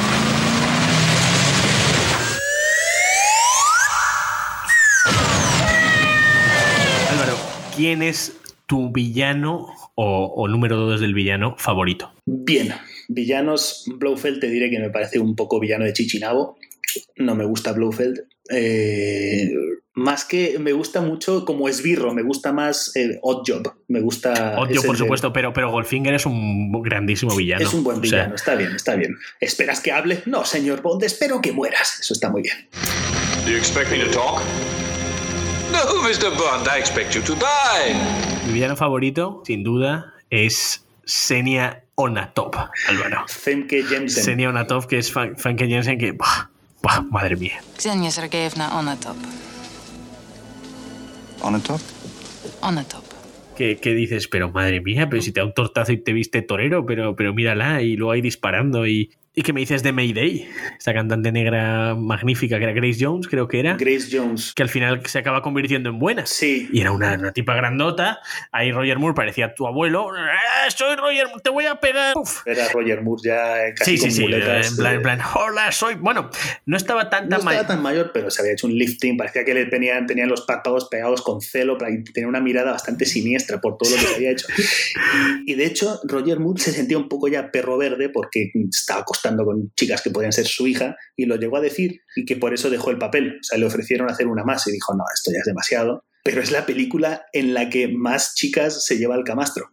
¿Quién es tu villano o, o número dos del villano favorito? Bien, villanos, Blofeld te diré que me parece un poco villano de Chichinabo. No me gusta Blofeld. Eh, más que me gusta mucho como esbirro, me gusta más eh, Odd Job. Me gusta. El por de- supuesto, pero, pero Goldfinger es un grandísimo villano. Es un buen O sea, villano, está bien, está bien. ¿Esperas que hable? No, señor Bond, espero que mueras. Eso está muy bien. Do you expect me to talk? No, Mr. Bond, I expect you to die. mi villano favorito, sin duda, es Senia Onatop, Álvaro. Femke Jensen. Senia Onatop, que es Famke Jensen, que. ¡buah! ¡buah! madre mía. Xenia Sergeyevna Onatop. On the top? Onatop. ¿Qué, qué dices? Pero madre mía, pero si te da un tortazo y te viste torero, pero, pero mírala, y luego ahí disparando. Y, ¿Y qué me dices de Mayday? Esta cantante negra magnífica que era Grace Jones, creo que era. Grace Jones. Que al final se acaba convirtiendo en buena. Sí. Y era una, una tipa grandota. Ahí Roger Moore parecía tu abuelo. ¡Eh, soy Roger, Moore, te voy a pegar. Uf. Era Roger Moore ya eh, casi Sí, sí, con sí. muletas. En plan, en plan, hola, soy. Bueno, no estaba tan, No tan estaba mal. tan mayor, pero se había hecho un lifting. Parecía que le tenían, tenían los párpados pegados con celo. y Tenía una mirada bastante siniestra por todo lo que se había hecho. Y de hecho, Roger Moore se sentía un poco ya perro verde porque estaba con chicas que podían ser su hija y lo llegó a decir y que por eso dejó el papel. O sea, le ofrecieron hacer una más y dijo, no, esto ya es demasiado. Pero es la película en la que más chicas se lleva al camastro.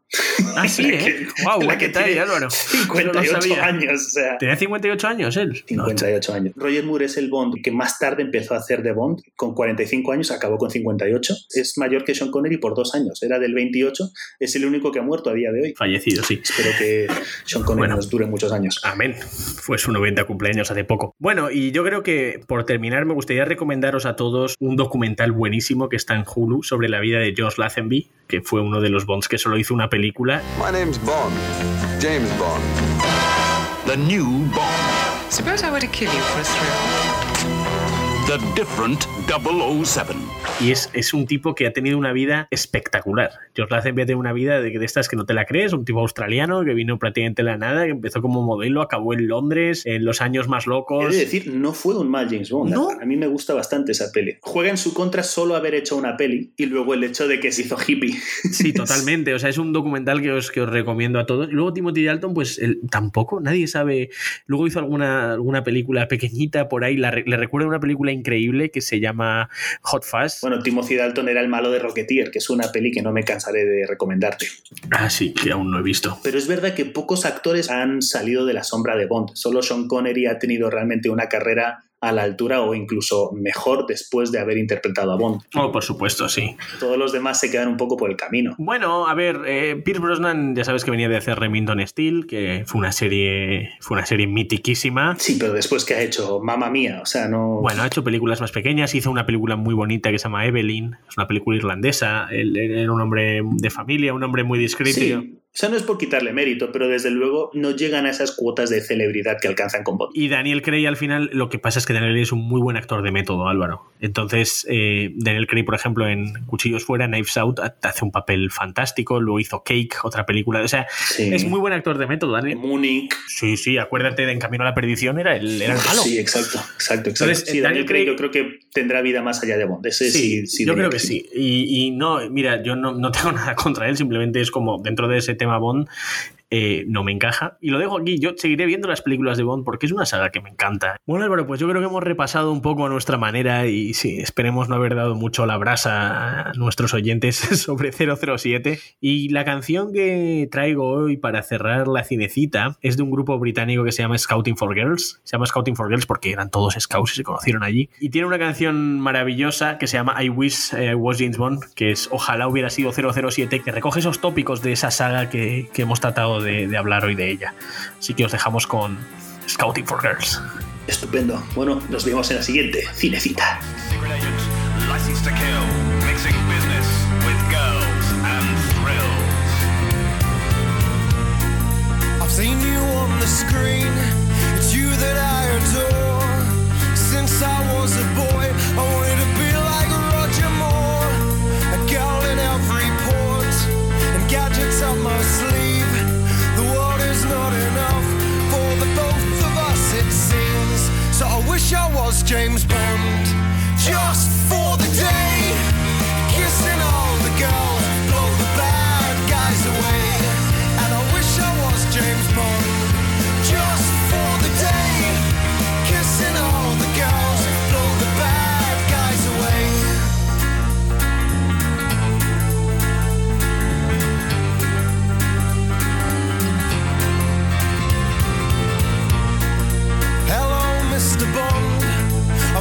Ah, sí, ¿eh? Wow, la que Álvaro. 58 No lo sabía. años, o sea. ¿Tenía 58 años él? 58 años. Roger Moore es el Bond que más tarde empezó a hacer de Bond. Con 45 años acabó con 58. Es mayor que Sean Connery por dos años. Era del 28. Es el único que ha muerto a día de hoy. Fallecido, sí. Espero que Sean Connery nos dure muchos años. Amén. Fue su 90 cumpleaños hace poco. Bueno, y yo creo que por terminar me gustaría recomendaros a todos un documental buenísimo que está en Hulu sobre la vida de George Lazenby, que fue uno de los Bonds que solo hizo una película. My name's Bond. James Bond. The new Bond. Suppose I were to kill you for a thrill. The different 007. Y es, es un tipo que ha tenido una vida espectacular. George Lazenby ha tenido una vida de, de estas que no te la crees, un tipo australiano que vino prácticamente de la nada, que empezó como modelo, acabó en Londres, en los años más locos. de decir, no fue un mal James Bond. A mí me gusta bastante esa peli. Juega en su contra solo haber hecho una peli y luego el hecho de que se hizo hippie. Sí, totalmente. O sea, es un documental que os, que os recomiendo a todos. Y luego Timothy Dalton, pues él, tampoco, nadie sabe. Luego hizo alguna, alguna película pequeñita por ahí. La, le recuerdo una película increíble que se llama Hot Fuzz. Bueno, Timothy Dalton era el malo de Rocketeer, que es una peli que no me cansaré de recomendarte. Ah, sí, que aún no he visto. Pero es verdad que pocos actores han salido de la sombra de Bond. Solo Sean Connery ha tenido realmente una carrera a la altura o incluso mejor después de haber interpretado a Bond. Oh, por supuesto, sí. Todos los demás se quedan un poco por el camino. Bueno, a ver, eh, Pierce Brosnan, ya sabes que venía de hacer Remington Steel, que fue una serie, fue una serie mitiquísima. Sí, pero después que ha hecho Mamma Mía, o sea, no. Bueno, ha hecho películas más pequeñas, hizo una película muy bonita que se llama Evelyn, es una película irlandesa, él, él era un hombre de familia, un hombre muy discreto. Sí. O sea, no es por quitarle mérito, pero desde luego no llegan a esas cuotas de celebridad que alcanzan con Bond. Y Daniel Craig al final, lo que pasa es que Daniel Craig es un muy buen actor de método, Álvaro. Entonces, eh, Daniel Craig, por ejemplo, en Cuchillos Fuera, Knives Out, hace un papel fantástico. Luego hizo Cake, otra película. O sea, Sí. es muy buen actor de método, Daniel. Múnich. Sí, sí, acuérdate de En Camino a la Perdición, era el, era el malo. Sí, exacto, exacto, exacto. Entonces, sí, Daniel Daniel Craig yo creo que tendrá vida más allá de Bond. Ese sí, Sí, sí yo creo que sí. Y, y no, mira, yo no, no tengo nada contra él, simplemente es como dentro de ese tema Bond. Eh, no me encaja. Y lo dejo aquí. Yo seguiré viendo las películas de Bond porque es una saga que me encanta. Bueno, Álvaro, pues yo creo que hemos repasado un poco a nuestra manera y sí, esperemos no haber dado mucho la brasa a nuestros oyentes sobre 007. Y la canción que traigo hoy para cerrar la cinecita es de un grupo británico que se llama Scouting for Girls. Se llama Scouting for Girls porque eran todos scouts y se conocieron allí. Y tiene una canción maravillosa que se llama I Wish I Was James Bond, que es Ojalá hubiera sido 007, que recoge esos tópicos de esa saga que hemos tratado de, de hablar hoy de ella. Así que os dejamos con Scouting for Girls. Estupendo. Bueno, nos vemos en la siguiente cinecita. License to kill, mixing business with girls and thrills. I've seen you on the screen. It's you that I adore. Since I was a boy, I wanted to be like Roger Moore. A girl in every port and gadgets up my sleeve. Wish I was James Bond just for the day. Kissing all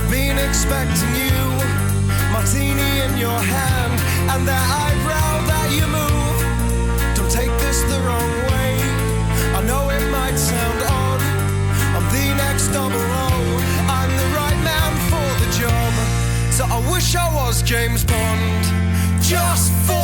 I've been expecting you. Martini in your hand, and that eyebrow that you move. Don't take this the wrong way. I know it might sound odd. I'm the next double O. I'm the right man for the job. So I wish I was James Bond. Just for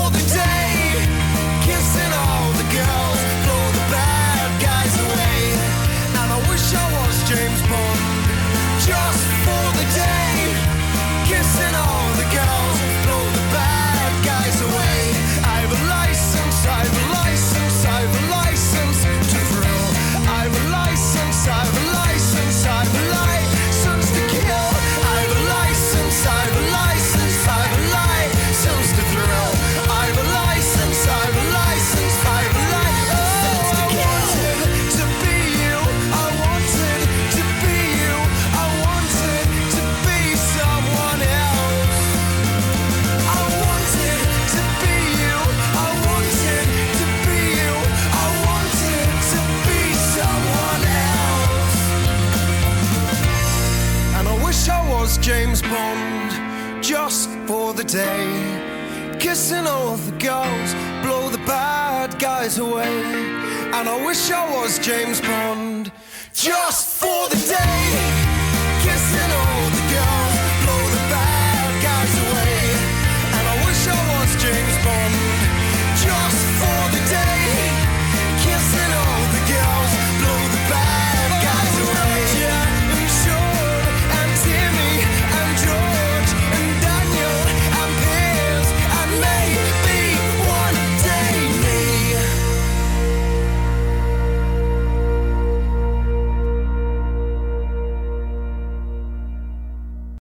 Bond just for the day. Kissing all the girls, blow the bad guys away. And I wish I was James Bond just for the day.